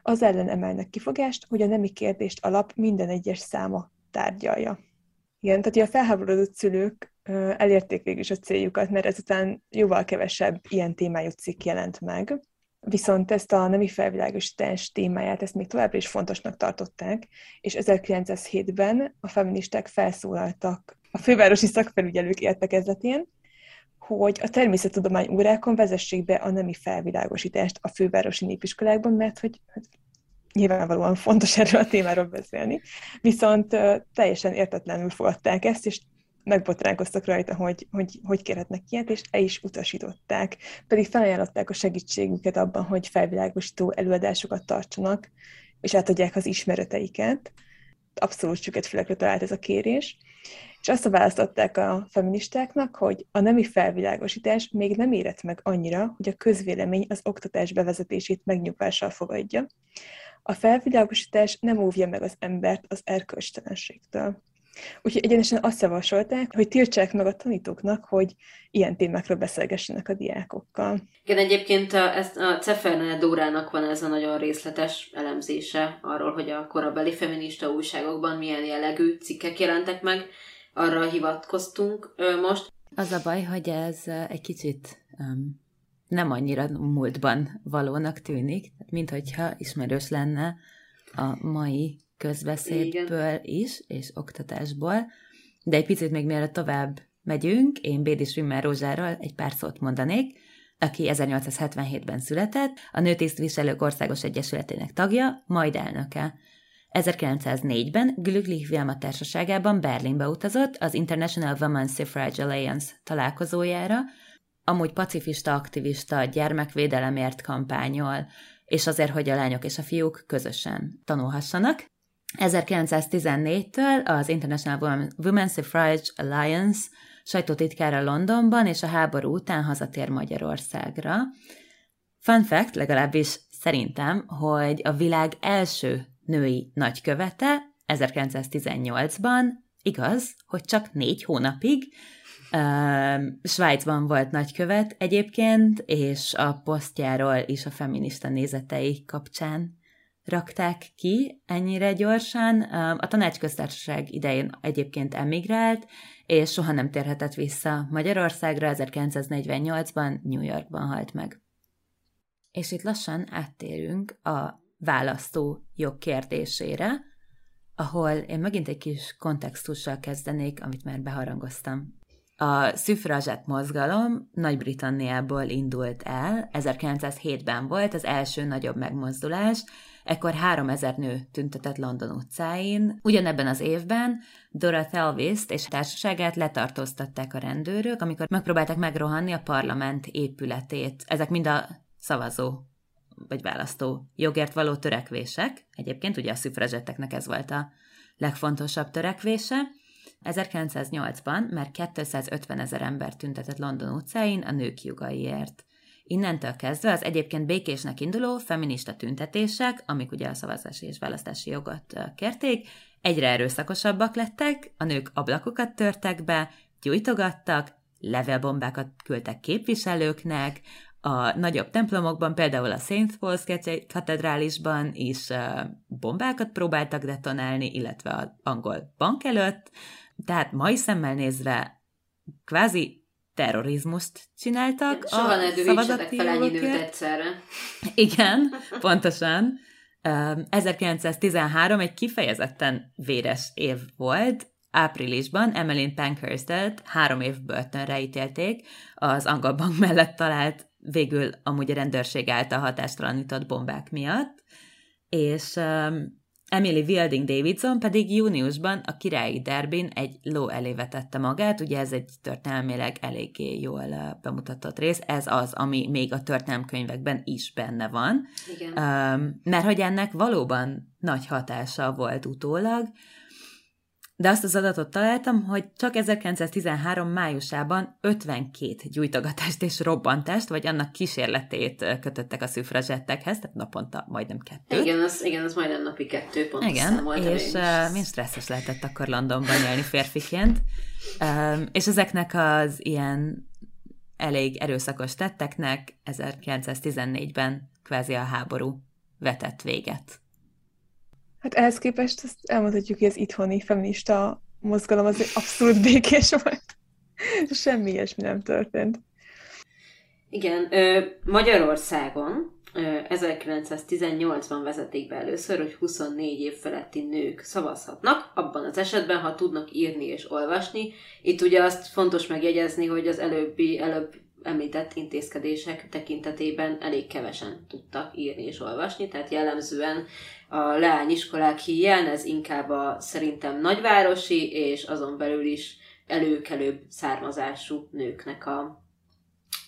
Az ellen emelnek kifogást, hogy a nemi kérdést alap minden egyes száma tárgyalja. Igen, tehát a felháborodott szülők elérték végül is a céljukat, mert ezután jóval kevesebb ilyen témájú cikk jelent meg. Viszont ezt a nemi felvilágosítás témáját, ezt még továbbra is fontosnak tartották, és 1907-ben a feministák felszólaltak a fővárosi szakfelügyelők értekezletén, hogy a természettudomány órákon vezessék be a nemi felvilágosítást a fővárosi népiskolákban, mert hogy hát, nyilvánvalóan fontos erről a témáról beszélni, viszont teljesen értetlenül fogadták ezt, és megbotránkoztak rajta, hogy, hogy hogy kérhetnek ilyet, és el is utasították. Pedig felajánlották a segítségüket abban, hogy felvilágosító előadásokat tartsanak, és átadják az ismereteiket. Abszolút süket fülekre talált ez a kérés. És azt a választották a feministáknak, hogy a nemi felvilágosítás még nem érett meg annyira, hogy a közvélemény az oktatás bevezetését megnyugvással fogadja. A felvilágosítás nem óvja meg az embert az erkölcstelenségtől. Úgyhogy egyenesen azt javasolták, hogy tiltsák meg a tanítóknak, hogy ilyen témákról beszélgessenek a diákokkal. Igen, egyébként a, ezt a Ceferne Dórának van ez a nagyon részletes elemzése arról, hogy a korabeli feminista újságokban milyen jellegű cikkek jelentek meg. Arra hivatkoztunk most. Az a baj, hogy ez egy kicsit um, nem annyira múltban valónak tűnik, mint hogyha ismerős lenne a mai közbeszédből Igen. is, és oktatásból. De egy picit még mielőtt tovább megyünk, én Bédi Schwimmer Rózsáról egy pár szót mondanék, aki 1877-ben született, a Nőtisztviselők Országos Egyesületének tagja, majd elnöke. 1904-ben Glücklich Vilma társaságában Berlinbe utazott az International Women's Suffrage Alliance találkozójára, amúgy pacifista aktivista gyermekvédelemért kampányol, és azért, hogy a lányok és a fiúk közösen tanulhassanak. 1914-től az International Women's Suffrage Alliance sajtótitkára Londonban, és a háború után hazatér Magyarországra. Fun fact, legalábbis szerintem, hogy a világ első női nagykövete 1918-ban, igaz, hogy csak négy hónapig, Svájcban volt nagykövet egyébként, és a posztjáról is a feminista nézetei kapcsán rakták ki ennyire gyorsan. A tanácsköztársaság idején egyébként emigrált, és soha nem térhetett vissza Magyarországra, 1948-ban New Yorkban halt meg. És itt lassan áttérünk a választó jog kérdésére, ahol én megint egy kis kontextussal kezdenék, amit már beharangoztam. A szüfrazsett mozgalom Nagy-Britanniából indult el, 1907-ben volt az első nagyobb megmozdulás, ekkor 3000 nő tüntetett London utcáin. Ugyanebben az évben Dorothy elvis és társaságát letartóztatták a rendőrök, amikor megpróbálták megrohanni a parlament épületét. Ezek mind a szavazó vagy választó jogért való törekvések. Egyébként ugye a szüfrazsetteknek ez volt a legfontosabb törekvése. 1908-ban már 250 ezer ember tüntetett London utcáin a nők jogaiért. Innentől kezdve az egyébként békésnek induló feminista tüntetések, amik ugye a szavazási és választási jogot kérték, egyre erőszakosabbak lettek, a nők ablakokat törtek be, gyújtogattak, levélbombákat küldtek képviselőknek, a nagyobb templomokban, például a St. Paul's katedrálisban is bombákat próbáltak detonálni, illetve az angol bank előtt, tehát mai szemmel nézve kvázi terrorizmust csináltak Soha ne dühítsetek fel ennyi nőt egyszerre. Igen, pontosan. 1913 egy kifejezetten véres év volt, áprilisban Emmeline Pankhurst-et három év börtönre ítélték az angol bank mellett talált végül amúgy a rendőrség által hatástalanított bombák miatt, és um, Emily Wilding Davidson pedig júniusban a királyi derbin egy ló elé vetette magát, ugye ez egy történelmileg eléggé jól bemutatott rész, ez az, ami még a történelmkönyvekben is benne van, Igen. Um, mert hogy ennek valóban nagy hatása volt utólag, de azt az adatot találtam, hogy csak 1913 májusában 52 gyújtogatást és robbantást, vagy annak kísérletét kötöttek a szüfrazsettekhez, tehát naponta majdnem kettő. Igen, az, igen, az majdnem napi kettő pont. Igen, és uh, milyen stresszes lehetett akkor Londonban élni férfiként. Um, és ezeknek az ilyen elég erőszakos tetteknek 1914-ben kvázi a háború vetett véget. Hát ehhez képest ezt elmondhatjuk, hogy az itthoni feminista mozgalom az abszolút békés volt. Semmi ilyesmi nem történt. Igen, Magyarországon 1918-ban vezetik be először, hogy 24 év feletti nők szavazhatnak, abban az esetben, ha tudnak írni és olvasni. Itt ugye azt fontos megjegyezni, hogy az előbbi, előbb említett intézkedések tekintetében elég kevesen tudtak írni és olvasni, tehát jellemzően a leányiskolák hiány, ez inkább a szerintem nagyvárosi, és azon belül is előkelőbb származású nőknek a,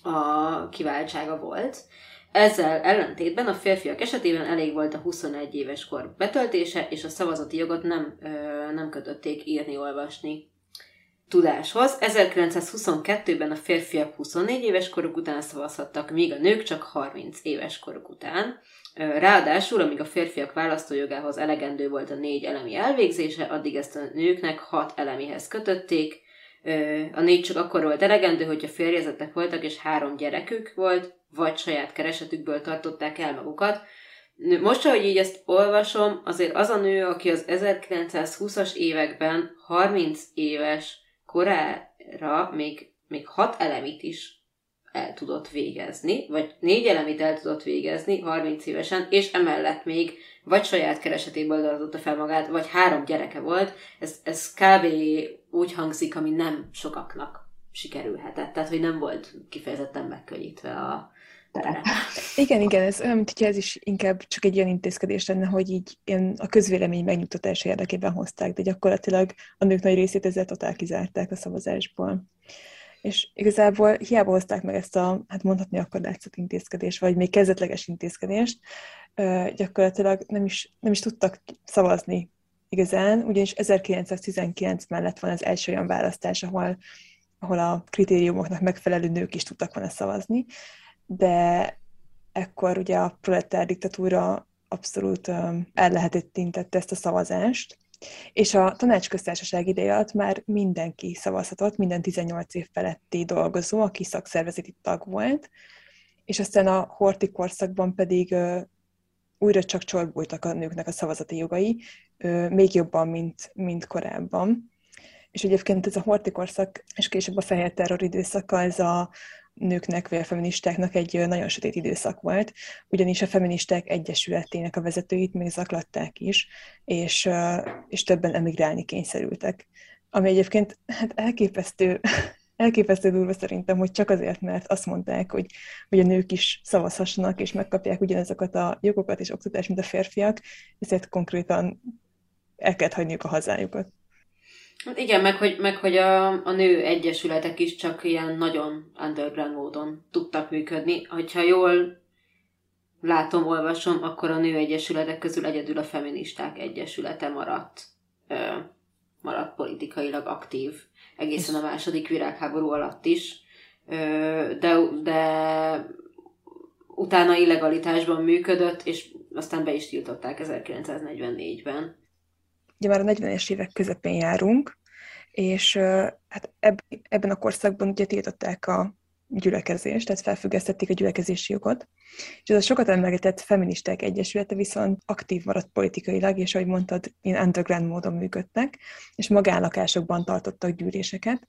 a kiváltsága volt. Ezzel ellentétben a férfiak esetében elég volt a 21 éves kor betöltése, és a szavazati jogot nem, ö, nem kötötték írni-olvasni tudáshoz. 1922-ben a férfiak 24 éves koruk után szavazhattak, míg a nők csak 30 éves koruk után. Ráadásul, amíg a férfiak választójogához elegendő volt a négy elemi elvégzése, addig ezt a nőknek hat elemihez kötötték. A négy csak akkor volt elegendő, hogyha férjezetek voltak, és három gyerekük volt, vagy saját keresetükből tartották el magukat. Most, ahogy így ezt olvasom, azért az a nő, aki az 1920-as években 30 éves korára még, még hat elemit is el tudott végezni, vagy négy elemit el tudott végezni 30 évesen, és emellett még vagy saját keresetéből dolgozotta fel magát, vagy három gyereke volt, ez, ez kb. úgy hangzik, ami nem sokaknak sikerülhetett. Tehát, hogy nem volt kifejezetten megkönnyítve a Igen, igen, ez olyan, mint ez is inkább csak egy olyan intézkedés lenne, hogy így ilyen a közvélemény megnyugtatása érdekében hozták, de gyakorlatilag a nők nagy részét ezzel totál kizárták a szavazásból. És igazából hiába hozták meg ezt a, hát mondhatni akkor látszat intézkedést, vagy még kezdetleges intézkedést, gyakorlatilag nem is, nem is tudtak szavazni igazán, ugyanis 1919 mellett van az első olyan választás, ahol, ahol a kritériumoknak megfelelő nők is tudtak volna szavazni, de ekkor ugye a proletár diktatúra abszolút el tintette ezt a szavazást, és a tanácsköztársaság ideje alatt már mindenki szavazhatott, minden 18 év feletti dolgozó, aki szakszervezeti tag volt, és aztán a horti korszakban pedig újra csak csorbultak a nőknek a szavazati jogai, még jobban, mint, mint korábban. És egyébként ez a horti korszak, és később a fehér terror időszaka, ez a nőknek vagy a feministáknak egy nagyon sötét időszak volt, ugyanis a feministák egyesületének a vezetőit még zaklatták is, és, és többen emigrálni kényszerültek. Ami egyébként hát elképesztő, elképesztő durva szerintem, hogy csak azért, mert azt mondták, hogy, hogy a nők is szavazhassanak, és megkapják ugyanazokat a jogokat és oktatást, mint a férfiak, ezért konkrétan el kellett hagyniuk a hazájukat. Hát igen, meg hogy, meg hogy a, a nő egyesületek is csak ilyen nagyon underground módon tudtak működni. Hogyha jól látom, olvasom, akkor a nő egyesületek közül egyedül a feministák egyesülete maradt, ö, maradt politikailag aktív egészen a második világháború alatt is. Ö, de, de utána illegalitásban működött, és aztán be is tiltották 1944-ben ugye már a 40-es évek közepén járunk, és hát ebben a korszakban ugye tiltották a gyülekezést, tehát felfüggesztették a gyülekezési jogot. És ez a sokat emlegetett feministák egyesülete viszont aktív maradt politikailag, és ahogy mondtad, ilyen underground módon működtek, és magánlakásokban tartottak gyűléseket,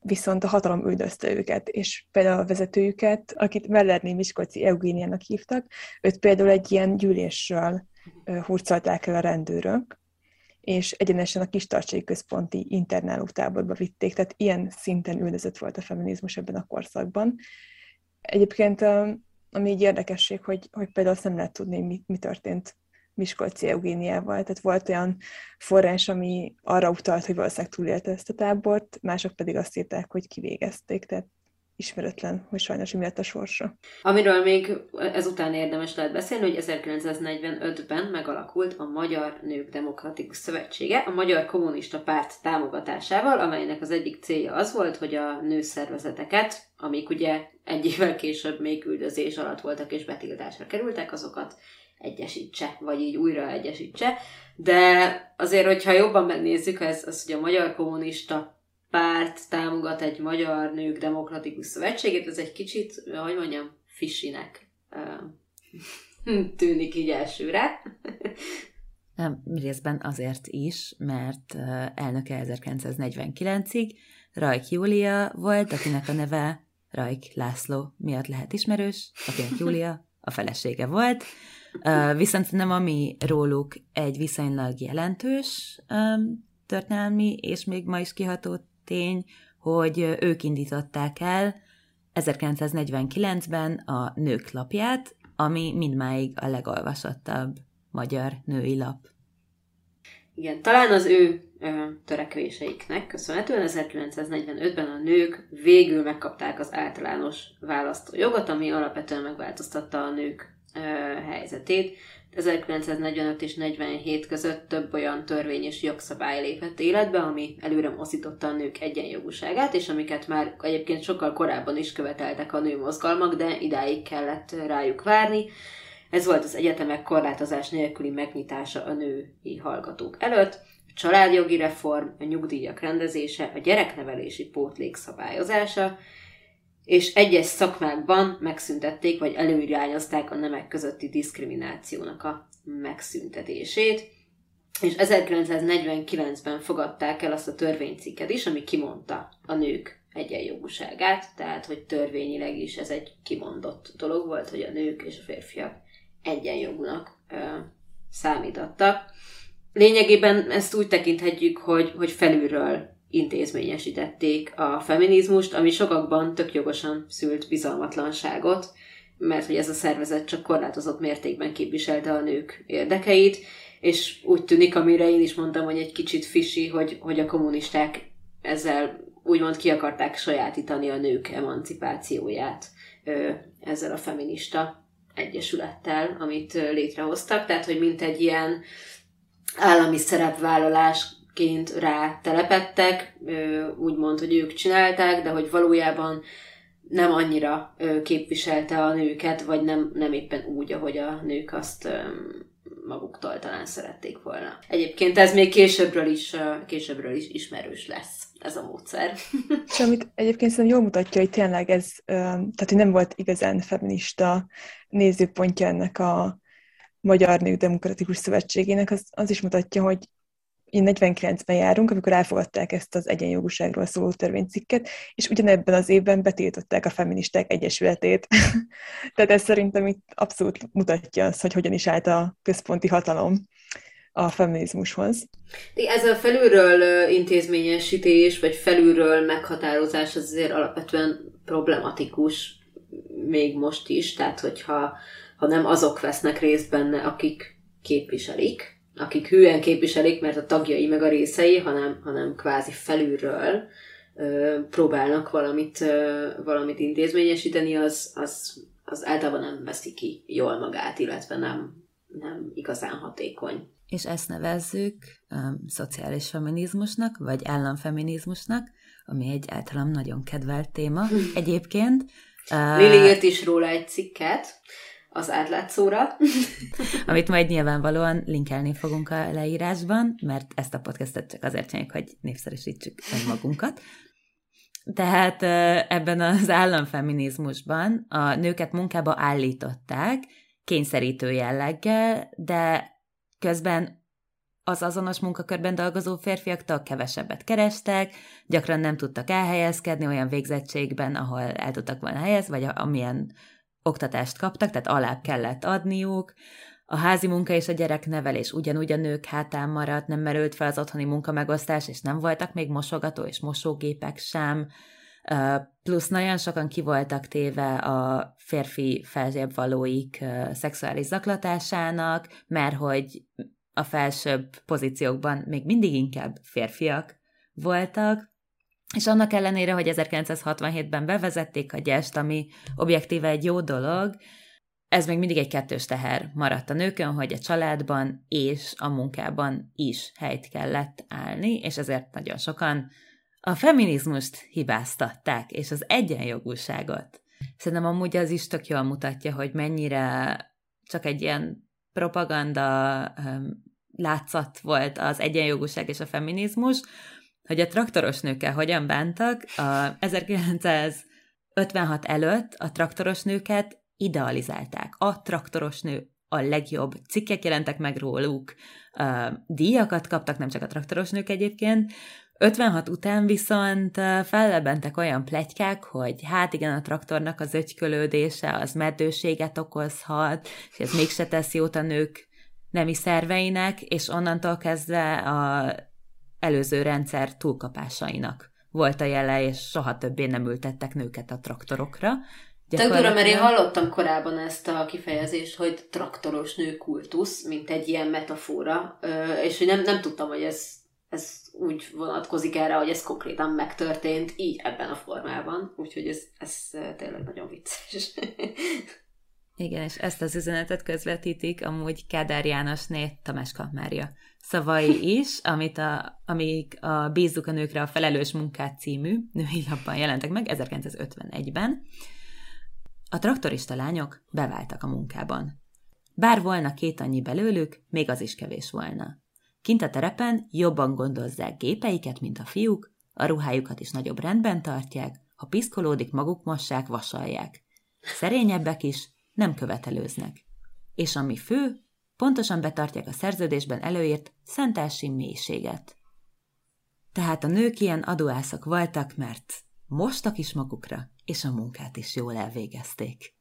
viszont a hatalom üldözte őket, és például a vezetőjüket, akit Mellerné Miskolci Eugéniának hívtak, őt például egy ilyen gyűlésről hurcolták el a rendőrök, és egyenesen a Kistarcsai Központi internáló táborba vitték, tehát ilyen szinten üldözött volt a feminizmus ebben a korszakban. Egyébként, ami egy érdekesség, hogy, hogy például azt nem lehet tudni, mi, mi történt Miskolci Eugéniával. Tehát volt olyan forrás, ami arra utalt, hogy valószínűleg túlélte ezt a tábort, mások pedig azt írták, hogy kivégezték. Tehát ismeretlen, hogy sajnos mi lett a sorsa. Amiről még ezután érdemes lehet beszélni, hogy 1945-ben megalakult a Magyar Nők Demokratikus Szövetsége a Magyar Kommunista Párt támogatásával, amelynek az egyik célja az volt, hogy a nőszervezeteket, amik ugye egy évvel később még üldözés alatt voltak és betiltásra kerültek, azokat egyesítse, vagy így újra egyesítse. De azért, hogyha jobban megnézzük, ez az, hogy a Magyar Kommunista párt támogat egy magyar nők demokratikus szövetségét, ez egy kicsit, hogy mondjam, fisinek tűnik így elsőre. Nem, részben azért is, mert elnöke 1949-ig Rajk Júlia volt, akinek a neve Rajk László miatt lehet ismerős, akinek Júlia a felesége volt. Viszont nem ami róluk egy viszonylag jelentős történelmi és még ma is kiható tény, hogy ők indították el 1949-ben a Nők lapját, ami mindmáig a legolvasottabb magyar női lap. Igen, talán az ő ö, törekvéseiknek köszönhetően 1945-ben a nők végül megkapták az általános választójogot, ami alapvetően megváltoztatta a nők helyzetét. 1945 és 47 között több olyan törvény és jogszabály lépett életbe, ami előre mozdította a nők egyenjogúságát, és amiket már egyébként sokkal korábban is követeltek a nőmozgalmak, de idáig kellett rájuk várni. Ez volt az egyetemek korlátozás nélküli megnyitása a női hallgatók előtt, a családjogi reform, a nyugdíjak rendezése, a gyereknevelési pótlék szabályozása, és egyes szakmákban megszüntették, vagy előirányozták a nemek közötti diszkriminációnak a megszüntetését. És 1949-ben fogadták el azt a törvénycikket is, ami kimondta a nők egyenjogúságát, tehát hogy törvényileg is ez egy kimondott dolog volt, hogy a nők és a férfiak egyenjogúnak ö, számítottak. Lényegében ezt úgy tekinthetjük, hogy, hogy felülről intézményesítették a feminizmust, ami sokakban tök jogosan szült bizalmatlanságot, mert hogy ez a szervezet csak korlátozott mértékben képviselte a nők érdekeit, és úgy tűnik, amire én is mondtam, hogy egy kicsit fisi, hogy, hogy a kommunisták ezzel úgymond ki akarták sajátítani a nők emancipációját ezzel a feminista egyesülettel, amit létrehoztak, tehát hogy mint egy ilyen állami szerepvállalás ként rá telepettek, úgymond, hogy ők csinálták, de hogy valójában nem annyira képviselte a nőket, vagy nem, nem éppen úgy, ahogy a nők azt maguktól talán szerették volna. Egyébként ez még későbbről is, későbbről is ismerős lesz ez a módszer. És amit egyébként szerintem jól mutatja, hogy tényleg ez, tehát hogy nem volt igazán feminista nézőpontja ennek a Magyar Nők Demokratikus Szövetségének, az, az is mutatja, hogy 49-ben járunk, amikor elfogadták ezt az egyenjogúságról szóló törvénycikket, és ugyanebben az évben betiltották a feministák egyesületét. Tehát ez szerintem itt abszolút mutatja azt, hogy hogyan is állt a központi hatalom a feminizmushoz. Ez a felülről intézményesítés, vagy felülről meghatározás az azért alapvetően problematikus még most is, tehát hogyha ha nem azok vesznek részt benne, akik képviselik, akik hűen képviselik, mert a tagjai meg a részei, hanem, hanem kvázi felülről ö, próbálnak valamit, ö, valamit intézményesíteni, az, az, az általában nem veszi ki jól magát, illetve nem, nem igazán hatékony. És ezt nevezzük um, szociális feminizmusnak, vagy államfeminizmusnak, ami egy általam nagyon kedvelt téma egyébként. Lili írt is róla egy cikket, az átlátszóra. Amit majd nyilvánvalóan linkelni fogunk a leírásban, mert ezt a podcastet csak azért csináljuk, hogy népszerűsítsük önmagunkat. Tehát ebben az államfeminizmusban a nőket munkába állították, kényszerítő jelleggel, de közben az azonos munkakörben dolgozó férfiaktól kevesebbet kerestek, gyakran nem tudtak elhelyezkedni olyan végzettségben, ahol el tudtak volna helyezni, vagy amilyen oktatást kaptak, tehát alább kellett adniuk. A házi munka és a gyereknevelés ugyanúgy a nők hátán maradt, nem merült fel az otthoni munkamegosztás, és nem voltak még mosogató és mosógépek sem. Plusz nagyon sokan ki voltak téve a férfi valóik szexuális zaklatásának, mert hogy a felsőbb pozíciókban még mindig inkább férfiak voltak, és annak ellenére, hogy 1967-ben bevezették a gyest, ami objektíve egy jó dolog, ez még mindig egy kettős teher maradt a nőkön, hogy a családban és a munkában is helyt kellett állni, és ezért nagyon sokan a feminizmust hibáztatták, és az egyenjogúságot. Szerintem amúgy az is tök jól mutatja, hogy mennyire csak egy ilyen propaganda látszat volt az egyenjogúság és a feminizmus, hogy a traktoros nőkkel hogyan bántak. A 1956 előtt a traktoros nőket idealizálták. A traktoros nő a legjobb, cikkek jelentek meg róluk, díjakat kaptak, nem csak a traktoros nők egyébként, 56 után viszont fellebentek olyan plegykák, hogy hát igen, a traktornak az ögykölődése az meddőséget okozhat, és ez mégse tesz jót a nők nemi szerveinek, és onnantól kezdve a előző rendszer túlkapásainak volt a jele, és soha többé nem ültettek nőket a traktorokra. Tök dura, mert én hallottam korábban ezt a kifejezést, hogy traktoros nő kultusz, mint egy ilyen metafora, és hogy nem, nem tudtam, hogy ez, ez úgy vonatkozik erre, hogy ez konkrétan megtörtént így ebben a formában, úgyhogy ez, ez tényleg nagyon vicces. Igen, és ezt az üzenetet közvetítik amúgy Kádár Jánosné Tamáska Mária szavai is, amit a, amik a Bízzuk a nőkre a felelős munkát című női lapban jelentek meg 1951-ben. A traktorista lányok beváltak a munkában. Bár volna két annyi belőlük, még az is kevés volna. Kint a terepen jobban gondozzák gépeiket, mint a fiúk, a ruhájukat is nagyobb rendben tartják, ha piszkolódik, maguk mossák, vasalják. Szerényebbek is, nem követelőznek. És ami fő, pontosan betartják a szerződésben előírt szentási mélységet. Tehát a nők ilyen adóászak voltak, mert mostak is magukra, és a munkát is jól elvégezték.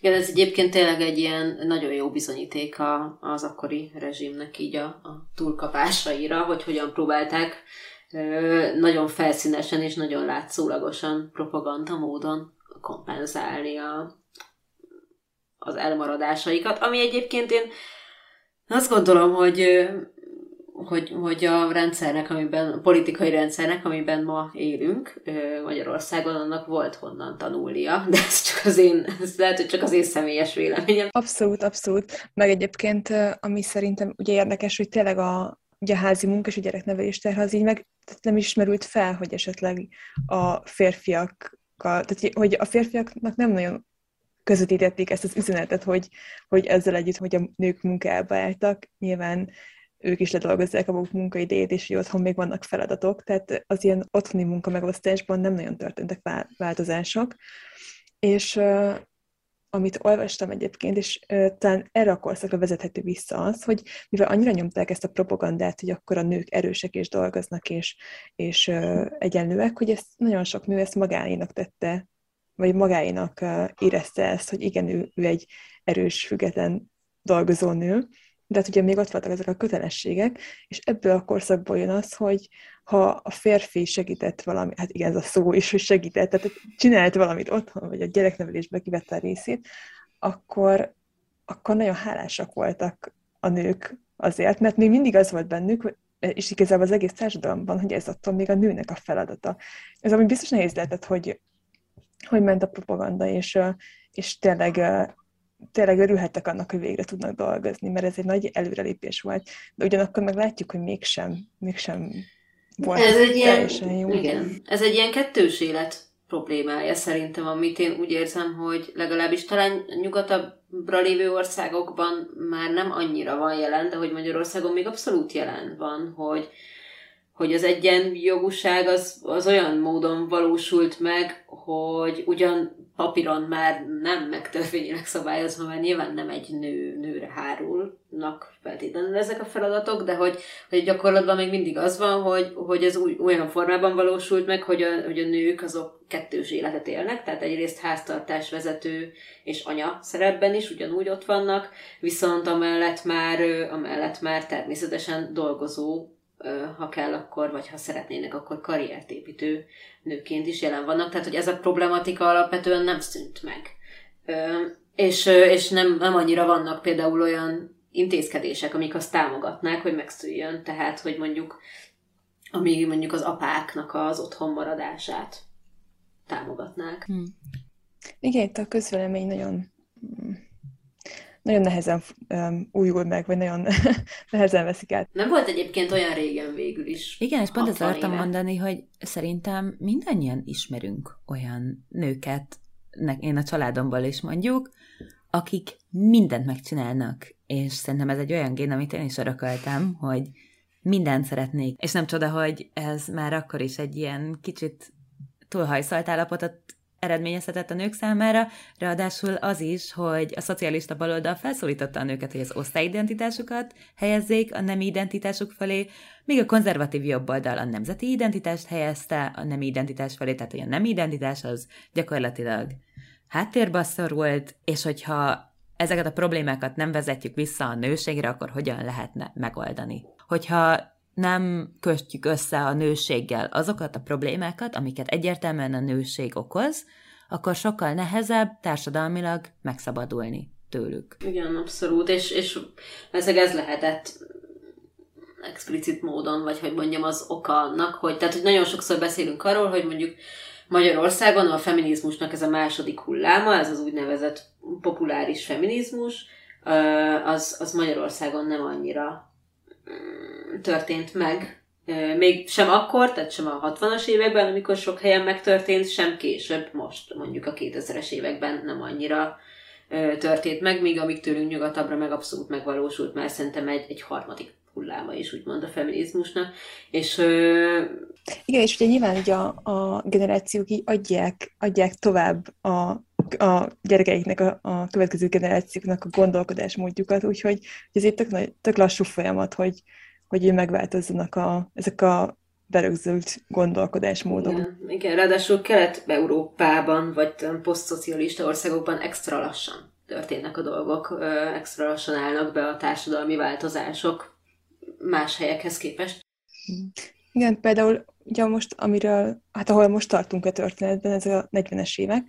Igen, ez egyébként tényleg egy ilyen nagyon jó bizonyíték a, az akkori rezsimnek így a, a túlkapásaira, hogy hogyan próbálták nagyon felszínesen és nagyon látszólagosan propaganda módon kompenzálni a, az elmaradásaikat, ami egyébként én azt gondolom, hogy hogy, hogy a rendszernek, amiben, a politikai rendszernek, amiben ma élünk Magyarországon, annak volt honnan tanulnia, de ez csak az én, ez lehet, hogy csak az én személyes véleményem. Abszolút, abszolút. Meg egyébként, ami szerintem ugye érdekes, hogy tényleg a, ugye a házi munka és a gyereknevelés terhe az így meg nem ismerült fel, hogy esetleg a férfiakkal, tehát hogy a férfiaknak nem nagyon közvetítették ezt az üzenetet, hogy, hogy ezzel együtt, hogy a nők munkába álltak, nyilván ők is ledolgozzák a maguk munkaidejét, és hogy otthon még vannak feladatok, tehát az ilyen otthoni munka megosztásban nem nagyon történtek változások. És uh, amit olvastam egyébként, és uh, talán erre a korszakra vezethető vissza az, hogy mivel annyira nyomták ezt a propagandát, hogy akkor a nők erősek és dolgoznak, és, és uh, egyenlőek, hogy ezt nagyon sok nő ezt magáénak tette vagy magáinak érezte ezt, hogy igen, ő, ő egy erős, független dolgozó nő, de hát ugye még ott voltak ezek a kötelességek, és ebből a korszakból jön az, hogy ha a férfi segített valami, hát igen, ez a szó is, hogy segített, tehát csinált valamit otthon, vagy a gyereknevelésbe kivette a részét, akkor, akkor nagyon hálásak voltak a nők azért, mert még mindig az volt bennük, és igazából az egész társadalomban, hogy ez attól még a nőnek a feladata. Ez ami biztos nehéz lehetett, hogy hogy ment a propaganda, és, és tényleg, tényleg örülhettek annak, hogy végre tudnak dolgozni, mert ez egy nagy előrelépés volt. De ugyanakkor meg látjuk, hogy mégsem, mégsem volt ez egy ilyen, jó. Igen, ez egy ilyen kettős élet problémája szerintem, amit én úgy érzem, hogy legalábbis talán nyugatabbra lévő országokban már nem annyira van jelen, de hogy Magyarországon még abszolút jelen van, hogy, hogy az egyenjogúság az, az olyan módon valósult meg, hogy ugyan papíron már nem megtörvényileg szabályozva, mert nyilván nem egy nő, nőre hárulnak feltétlenül ezek a feladatok, de hogy, hogy gyakorlatban még mindig az van, hogy, hogy ez új, olyan formában valósult meg, hogy a, hogy a nők azok kettős életet élnek, tehát egyrészt háztartás vezető és anya szerepben is ugyanúgy ott vannak, viszont amellett már, amellett már természetesen dolgozó ha kell, akkor, vagy ha szeretnének, akkor karriert építő nőként is jelen vannak. Tehát, hogy ez a problematika alapvetően nem szűnt meg. És, és nem, nem annyira vannak például olyan intézkedések, amik azt támogatnák, hogy megszűjjön. Tehát, hogy mondjuk, ami mondjuk az apáknak az otthon maradását támogatnák. Hmm. Igen, itt a közvélemény nagyon nagyon nehezen um, újul meg, vagy nagyon nehezen veszik át. Nem volt egyébként olyan régen végül is. Igen, és pont ezt akartam mondani, hogy szerintem mindannyian ismerünk olyan nőket, én a családomból is mondjuk, akik mindent megcsinálnak, és szerintem ez egy olyan gén, amit én is örököltem, hogy mindent szeretnék. És nem csoda, hogy ez már akkor is egy ilyen kicsit túlhajszalt állapotot eredményezhetett a nők számára, ráadásul az is, hogy a szocialista baloldal felszólította a nőket, hogy az osztályidentitásukat helyezzék a nemi identitásuk felé, míg a konzervatív jobboldal a nemzeti identitást helyezte a nemi identitás felé, tehát hogy a nemi identitás az gyakorlatilag háttérbe szorult, és hogyha ezeket a problémákat nem vezetjük vissza a nőségre, akkor hogyan lehetne megoldani? Hogyha nem kötjük össze a nőséggel azokat a problémákat, amiket egyértelműen a nőség okoz, akkor sokkal nehezebb társadalmilag megszabadulni tőlük. Igen, abszolút, és, és ez lehetett explicit módon, vagy hogy mondjam, az oka annak, hogy, tehát, hogy nagyon sokszor beszélünk arról, hogy mondjuk Magyarországon a feminizmusnak ez a második hulláma, ez az úgynevezett populáris feminizmus, az, az Magyarországon nem annyira történt meg, még sem akkor, tehát sem a 60-as években, amikor sok helyen megtörtént, sem később, most mondjuk a 2000-es években nem annyira történt meg, míg amíg tőlünk nyugatabbra meg abszolút megvalósult, mert szerintem egy, egy harmadik hulláma is, úgymond a feminizmusnak. És, ö... Igen, és ugye nyilván ugye a, a generációk így adják, adják tovább a, a gyerekeiknek, a, a következő generációknak a gondolkodásmódjukat, úgyhogy ez egy tök, tök lassú folyamat, hogy, hogy megváltozzanak a, ezek a berögzült gondolkodásmódok. Igen, igen, ráadásul Kelet-Európában, vagy posztszocialista országokban extra lassan történnek a dolgok, extra lassan állnak be a társadalmi változások más helyekhez képest. Igen, például ugye most, amiről, hát ahol most tartunk a történetben, ez a 40-es évek,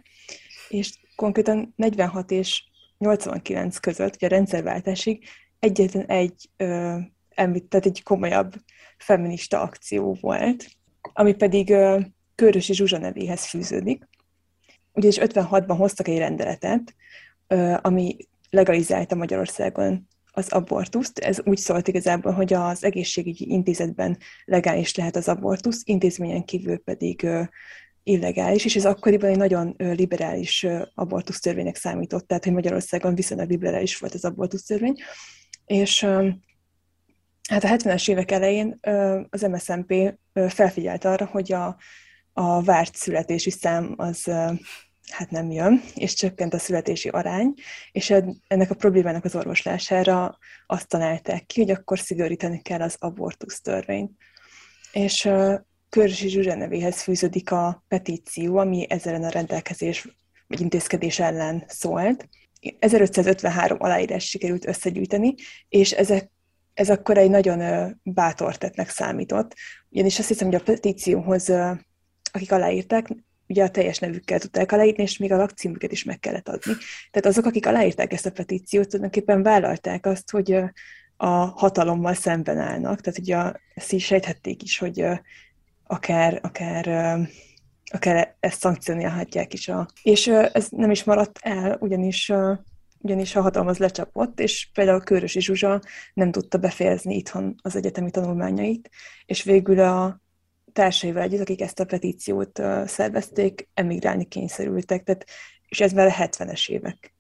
és konkrétan 46 és 89 között, ugye a rendszerváltásig egyetlen egy, ö, tehát egy komolyabb feminista akció volt, ami pedig ö, Körösi Zsuzsa nevéhez fűződik. Ugyanis 56-ban hoztak egy rendeletet, ö, ami legalizálta Magyarországon az abortuszt. Ez úgy szólt igazából, hogy az egészségügyi intézetben legális lehet az abortusz, intézményen kívül pedig illegális, és ez akkoriban egy nagyon liberális abortusztörvénynek számított, tehát hogy Magyarországon viszonylag liberális volt az abortusztörvény, és hát a 70-es évek elején az MSZNP felfigyelt arra, hogy a, a várt születési szám az hát nem jön, és csökkent a születési arány, és ennek a problémának az orvoslására azt találták ki, hogy akkor szigorítani kell az abortusz törvényt. És Körösi Zsuzsa nevéhez fűződik a petíció, ami ezzel a rendelkezés vagy intézkedés ellen szólt. 1553 aláírás sikerült összegyűjteni, és ezek, ez akkor egy nagyon bátor tettnek számított, ugyanis azt hiszem, hogy a petícióhoz, akik aláírták, ugye a teljes nevükkel tudták aláírni, és még a lakcímüket is meg kellett adni. Tehát azok, akik aláírták ezt a petíciót, tulajdonképpen vállalták azt, hogy a hatalommal szemben állnak. Tehát ugye ezt is sejthették is, hogy akár, akár, akár ezt szankcionálhatják is. A... És ez nem is maradt el, ugyanis ugyanis a hatalom az lecsapott, és például Körösi Zsuzsa nem tudta befejezni itthon az egyetemi tanulmányait, és végül a társaival együtt, akik ezt a petíciót szervezték, emigrálni kényszerültek, tehát, és ez már a 70-es évek.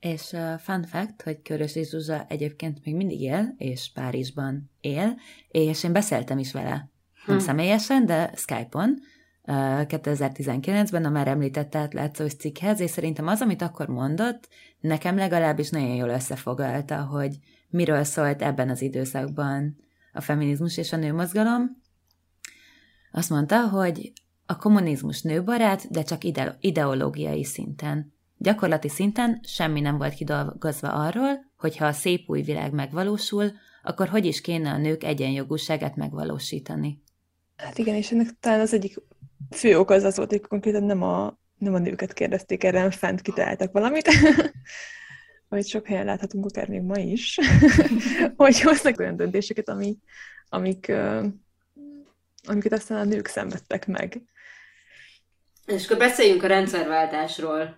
És uh, fun fact, hogy Körösi Zsuzsa egyébként még mindig él, és Párizsban él, és én beszéltem is vele. Nem hm. személyesen, de Skype-on, 2019-ben a már említett átlátszós cikkhez, és szerintem az, amit akkor mondott, nekem legalábbis nagyon jól összefoglalta, hogy miről szólt ebben az időszakban a feminizmus és a nőmozgalom. Azt mondta, hogy a kommunizmus nőbarát, de csak ide- ideológiai szinten. Gyakorlati szinten semmi nem volt kidolgozva arról, hogy ha a szép új világ megvalósul, akkor hogy is kéne a nők egyenjogúságát megvalósítani. Hát igen, és ennek talán az egyik fő ok az az volt, hogy konkrétan nem a, nem a nőket kérdezték erre, fent kitaláltak valamit. Vagy sok helyen láthatunk, akár még ma is, hogy hoznak olyan döntéseket, ami, amik, amiket aztán a nők szenvedtek meg. És akkor beszéljünk a rendszerváltásról.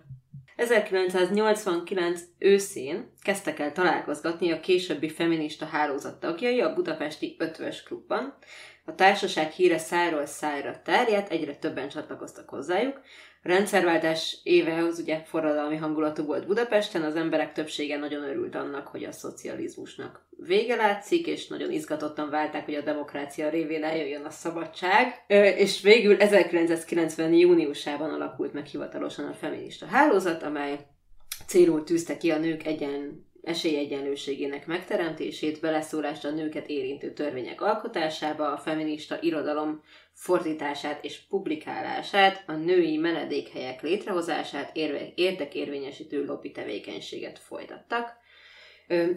1989 őszén kezdtek el találkozgatni a későbbi feminista hálózat tagjai a budapesti Ötvös klubban, a társaság híre szájról szájra terjedt, egyre többen csatlakoztak hozzájuk. A rendszerváltás évehoz ugye forradalmi hangulatú volt Budapesten, az emberek többsége nagyon örült annak, hogy a szocializmusnak vége látszik, és nagyon izgatottan várták, hogy a demokrácia révén eljöjjön a szabadság. És végül 1990. júniusában alakult meg hivatalosan a feminista hálózat, amely célul tűzte ki a nők egyen esélyegyenlőségének megteremtését, beleszólást a nőket érintő törvények alkotásába, a feminista irodalom fordítását és publikálását, a női menedékhelyek létrehozását, érdekérvényesítő lobby tevékenységet folytattak.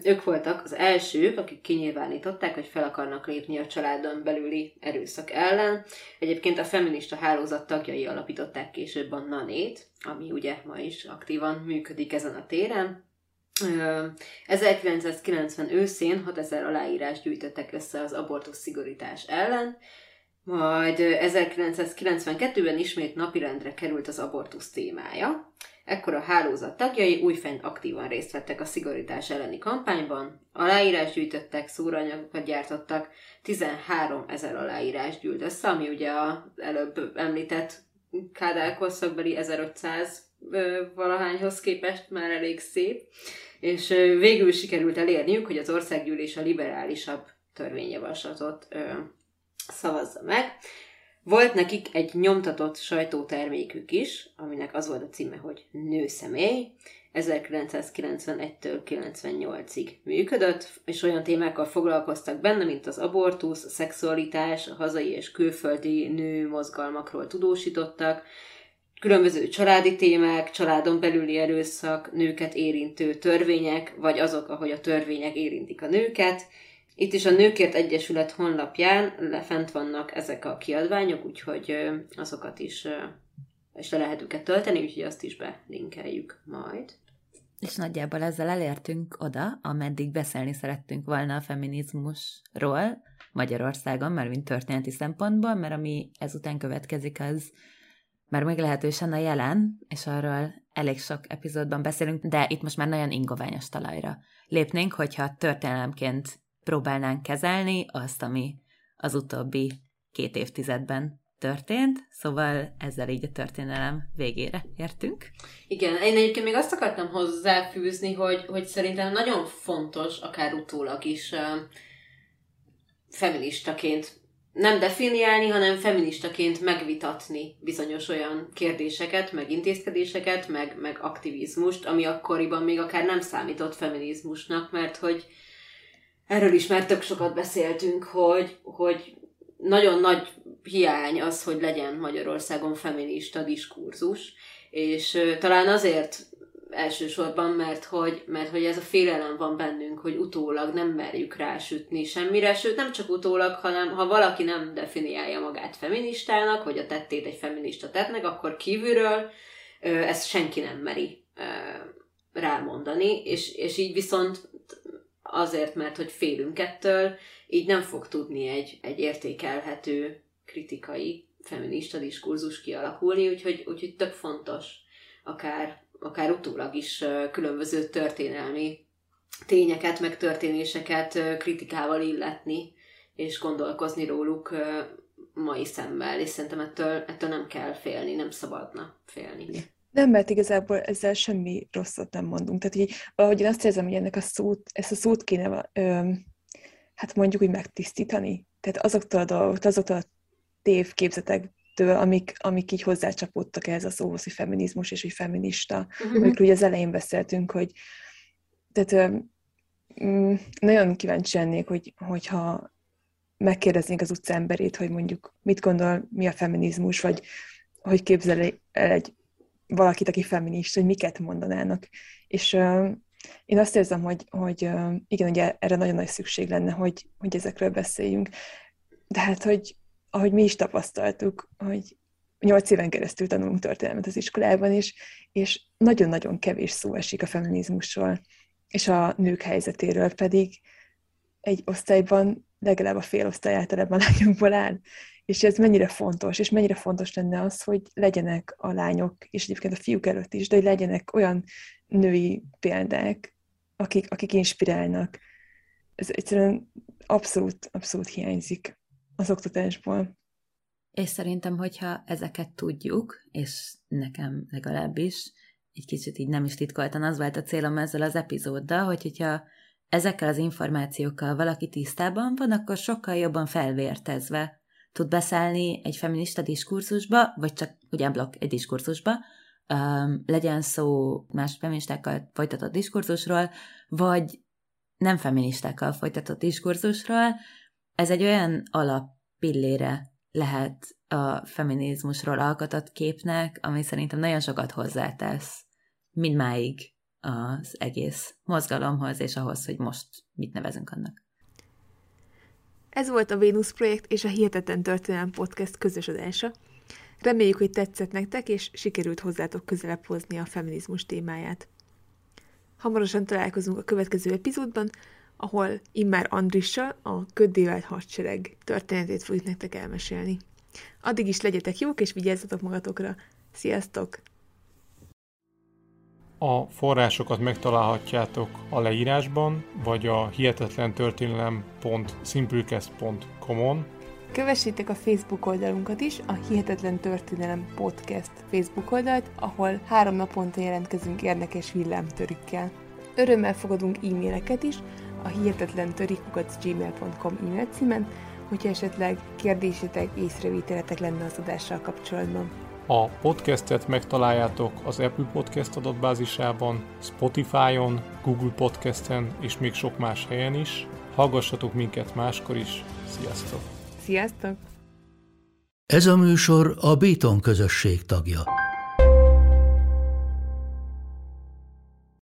Ők voltak az elsők, akik kinyilvánították, hogy fel akarnak lépni a családon belüli erőszak ellen. Egyébként a feminista hálózat tagjai alapították később a Nanét, ami ugye ma is aktívan működik ezen a téren. 1990 őszén 6000 aláírás gyűjtöttek össze az abortusz szigorítás ellen, majd 1992-ben ismét napirendre került az abortusz témája. Ekkor a hálózat tagjai újfent aktívan részt vettek a szigorítás elleni kampányban, aláírás gyűjtöttek, szóranyagokat gyártottak, 13 ezer aláírás gyűlt össze, ami ugye az előbb említett Kádár korszakbeli 1500 valahányhoz képest már elég szép és végül sikerült elérniük, hogy az országgyűlés a liberálisabb törvényjavaslatot ö, szavazza meg. Volt nekik egy nyomtatott sajtótermékük is, aminek az volt a címe, hogy Nőszemély. 1991-től 98-ig működött, és olyan témákkal foglalkoztak benne, mint az abortusz, a szexualitás, a hazai és külföldi nő mozgalmakról tudósítottak, különböző családi témák, családon belüli erőszak, nőket érintő törvények, vagy azok, ahogy a törvények érintik a nőket. Itt is a Nőkért Egyesület honlapján lefent vannak ezek a kiadványok, úgyhogy azokat is és le lehet őket tölteni, úgyhogy azt is belinkeljük majd. És nagyjából ezzel elértünk oda, ameddig beszélni szerettünk volna a feminizmusról Magyarországon, mert mint történeti szempontból, mert ami ezután következik, az már meglehetősen a jelen, és arról elég sok epizódban beszélünk, de itt most már nagyon ingoványos talajra lépnénk, hogyha történelemként próbálnánk kezelni azt, ami az utóbbi két évtizedben történt, szóval ezzel így a történelem végére értünk. Igen, én egyébként még azt akartam hozzáfűzni, hogy, hogy szerintem nagyon fontos, akár utólag is feministaként nem definiálni, hanem feministaként megvitatni bizonyos olyan kérdéseket, meg intézkedéseket, meg, meg aktivizmust, ami akkoriban még akár nem számított feminizmusnak, mert hogy erről is már tök sokat beszéltünk, hogy, hogy nagyon nagy hiány az, hogy legyen Magyarországon feminista diskurzus, és talán azért elsősorban, mert hogy, mert hogy ez a félelem van bennünk, hogy utólag nem merjük rásütni semmire, sőt nem csak utólag, hanem ha valaki nem definiálja magát feministának, vagy a tettét egy feminista tettnek, akkor kívülről ezt senki nem meri rámondani, és, és így viszont azért, mert hogy félünk ettől, így nem fog tudni egy, egy értékelhető kritikai feminista diskurzus kialakulni, úgyhogy, úgyhogy tök fontos akár akár utólag is különböző történelmi tényeket, meg történéseket kritikával illetni, és gondolkozni róluk mai szemmel, és szerintem ettől, ettől nem kell félni, nem szabadna félni. Nem, mert igazából ezzel semmi rosszat nem mondunk. Tehát így valahogy én azt érzem, hogy ennek a szót, ezt a szót kéne, ö, hát mondjuk úgy megtisztítani. Tehát azoktól a dolgoktól, azoktól a tévképzetektől, amik, amik így hozzácsapódtak ehhez a szóhoz, hogy feminizmus és hogy feminista. Uh-huh. Amikor ugye az elején beszéltünk, hogy tehát mm, nagyon kíváncsi lennék, hogy, hogyha megkérdeznénk az utca emberét, hogy mondjuk mit gondol, mi a feminizmus, vagy hogy képzel el egy valakit, aki feminista, hogy miket mondanának. És uh, én azt érzem, hogy, hogy uh, igen, ugye erre nagyon nagy szükség lenne, hogy, hogy ezekről beszéljünk. De hát, hogy ahogy mi is tapasztaltuk, hogy nyolc éven keresztül tanulunk történelmet az iskolában, is, és nagyon-nagyon kevés szó esik a feminizmusról, és a nők helyzetéről pedig egy osztályban legalább a fél osztály általában lányokból áll. És ez mennyire fontos, és mennyire fontos lenne az, hogy legyenek a lányok, és egyébként a fiúk előtt is, de hogy legyenek olyan női példák, akik, akik inspirálnak. Ez egyszerűen abszolút, abszolút hiányzik az oktatásból. És szerintem, hogyha ezeket tudjuk, és nekem legalábbis, egy kicsit így nem is titkoltan az volt a célom ezzel az epizóddal, hogy hogyha ezekkel az információkkal valaki tisztában van, akkor sokkal jobban felvértezve tud beszállni egy feminista diskurzusba, vagy csak blokk egy diskurzusba, um, legyen szó más feministákkal folytatott diskurzusról, vagy nem feministákkal folytatott diskurzusról, ez egy olyan alappillére lehet a feminizmusról alkotott képnek, ami szerintem nagyon sokat hozzátesz mindmáig az egész mozgalomhoz, és ahhoz, hogy most mit nevezünk annak. Ez volt a Vénusz projekt és a Hihetetlen Történelem Podcast közös adása. Reméljük, hogy tetszett nektek, és sikerült hozzátok közelebb hozni a feminizmus témáját. Hamarosan találkozunk a következő epizódban, ahol immár Andrissal a köddévelt hadsereg történetét fogjuk nektek elmesélni. Addig is legyetek jók, és vigyázzatok magatokra. Sziasztok! A forrásokat megtalálhatjátok a leírásban, vagy a hihetetlentörténelem.simplecast.com-on. Kövessétek a Facebook oldalunkat is, a Hihetetlen Történelem Podcast Facebook oldalt, ahol három naponta jelentkezünk érdekes villámtörükkel. Örömmel fogadunk e-maileket is a hihetetlen gmail.com e-mail címen, hogyha esetleg kérdésetek, észrevételetek lenne az adással kapcsolatban. A podcastet megtaláljátok az Apple Podcast adatbázisában, Spotify-on, Google Podcasten és még sok más helyen is. Hallgassatok minket máskor is. Sziasztok! Sziasztok! Ez a műsor a Béton közösség tagja.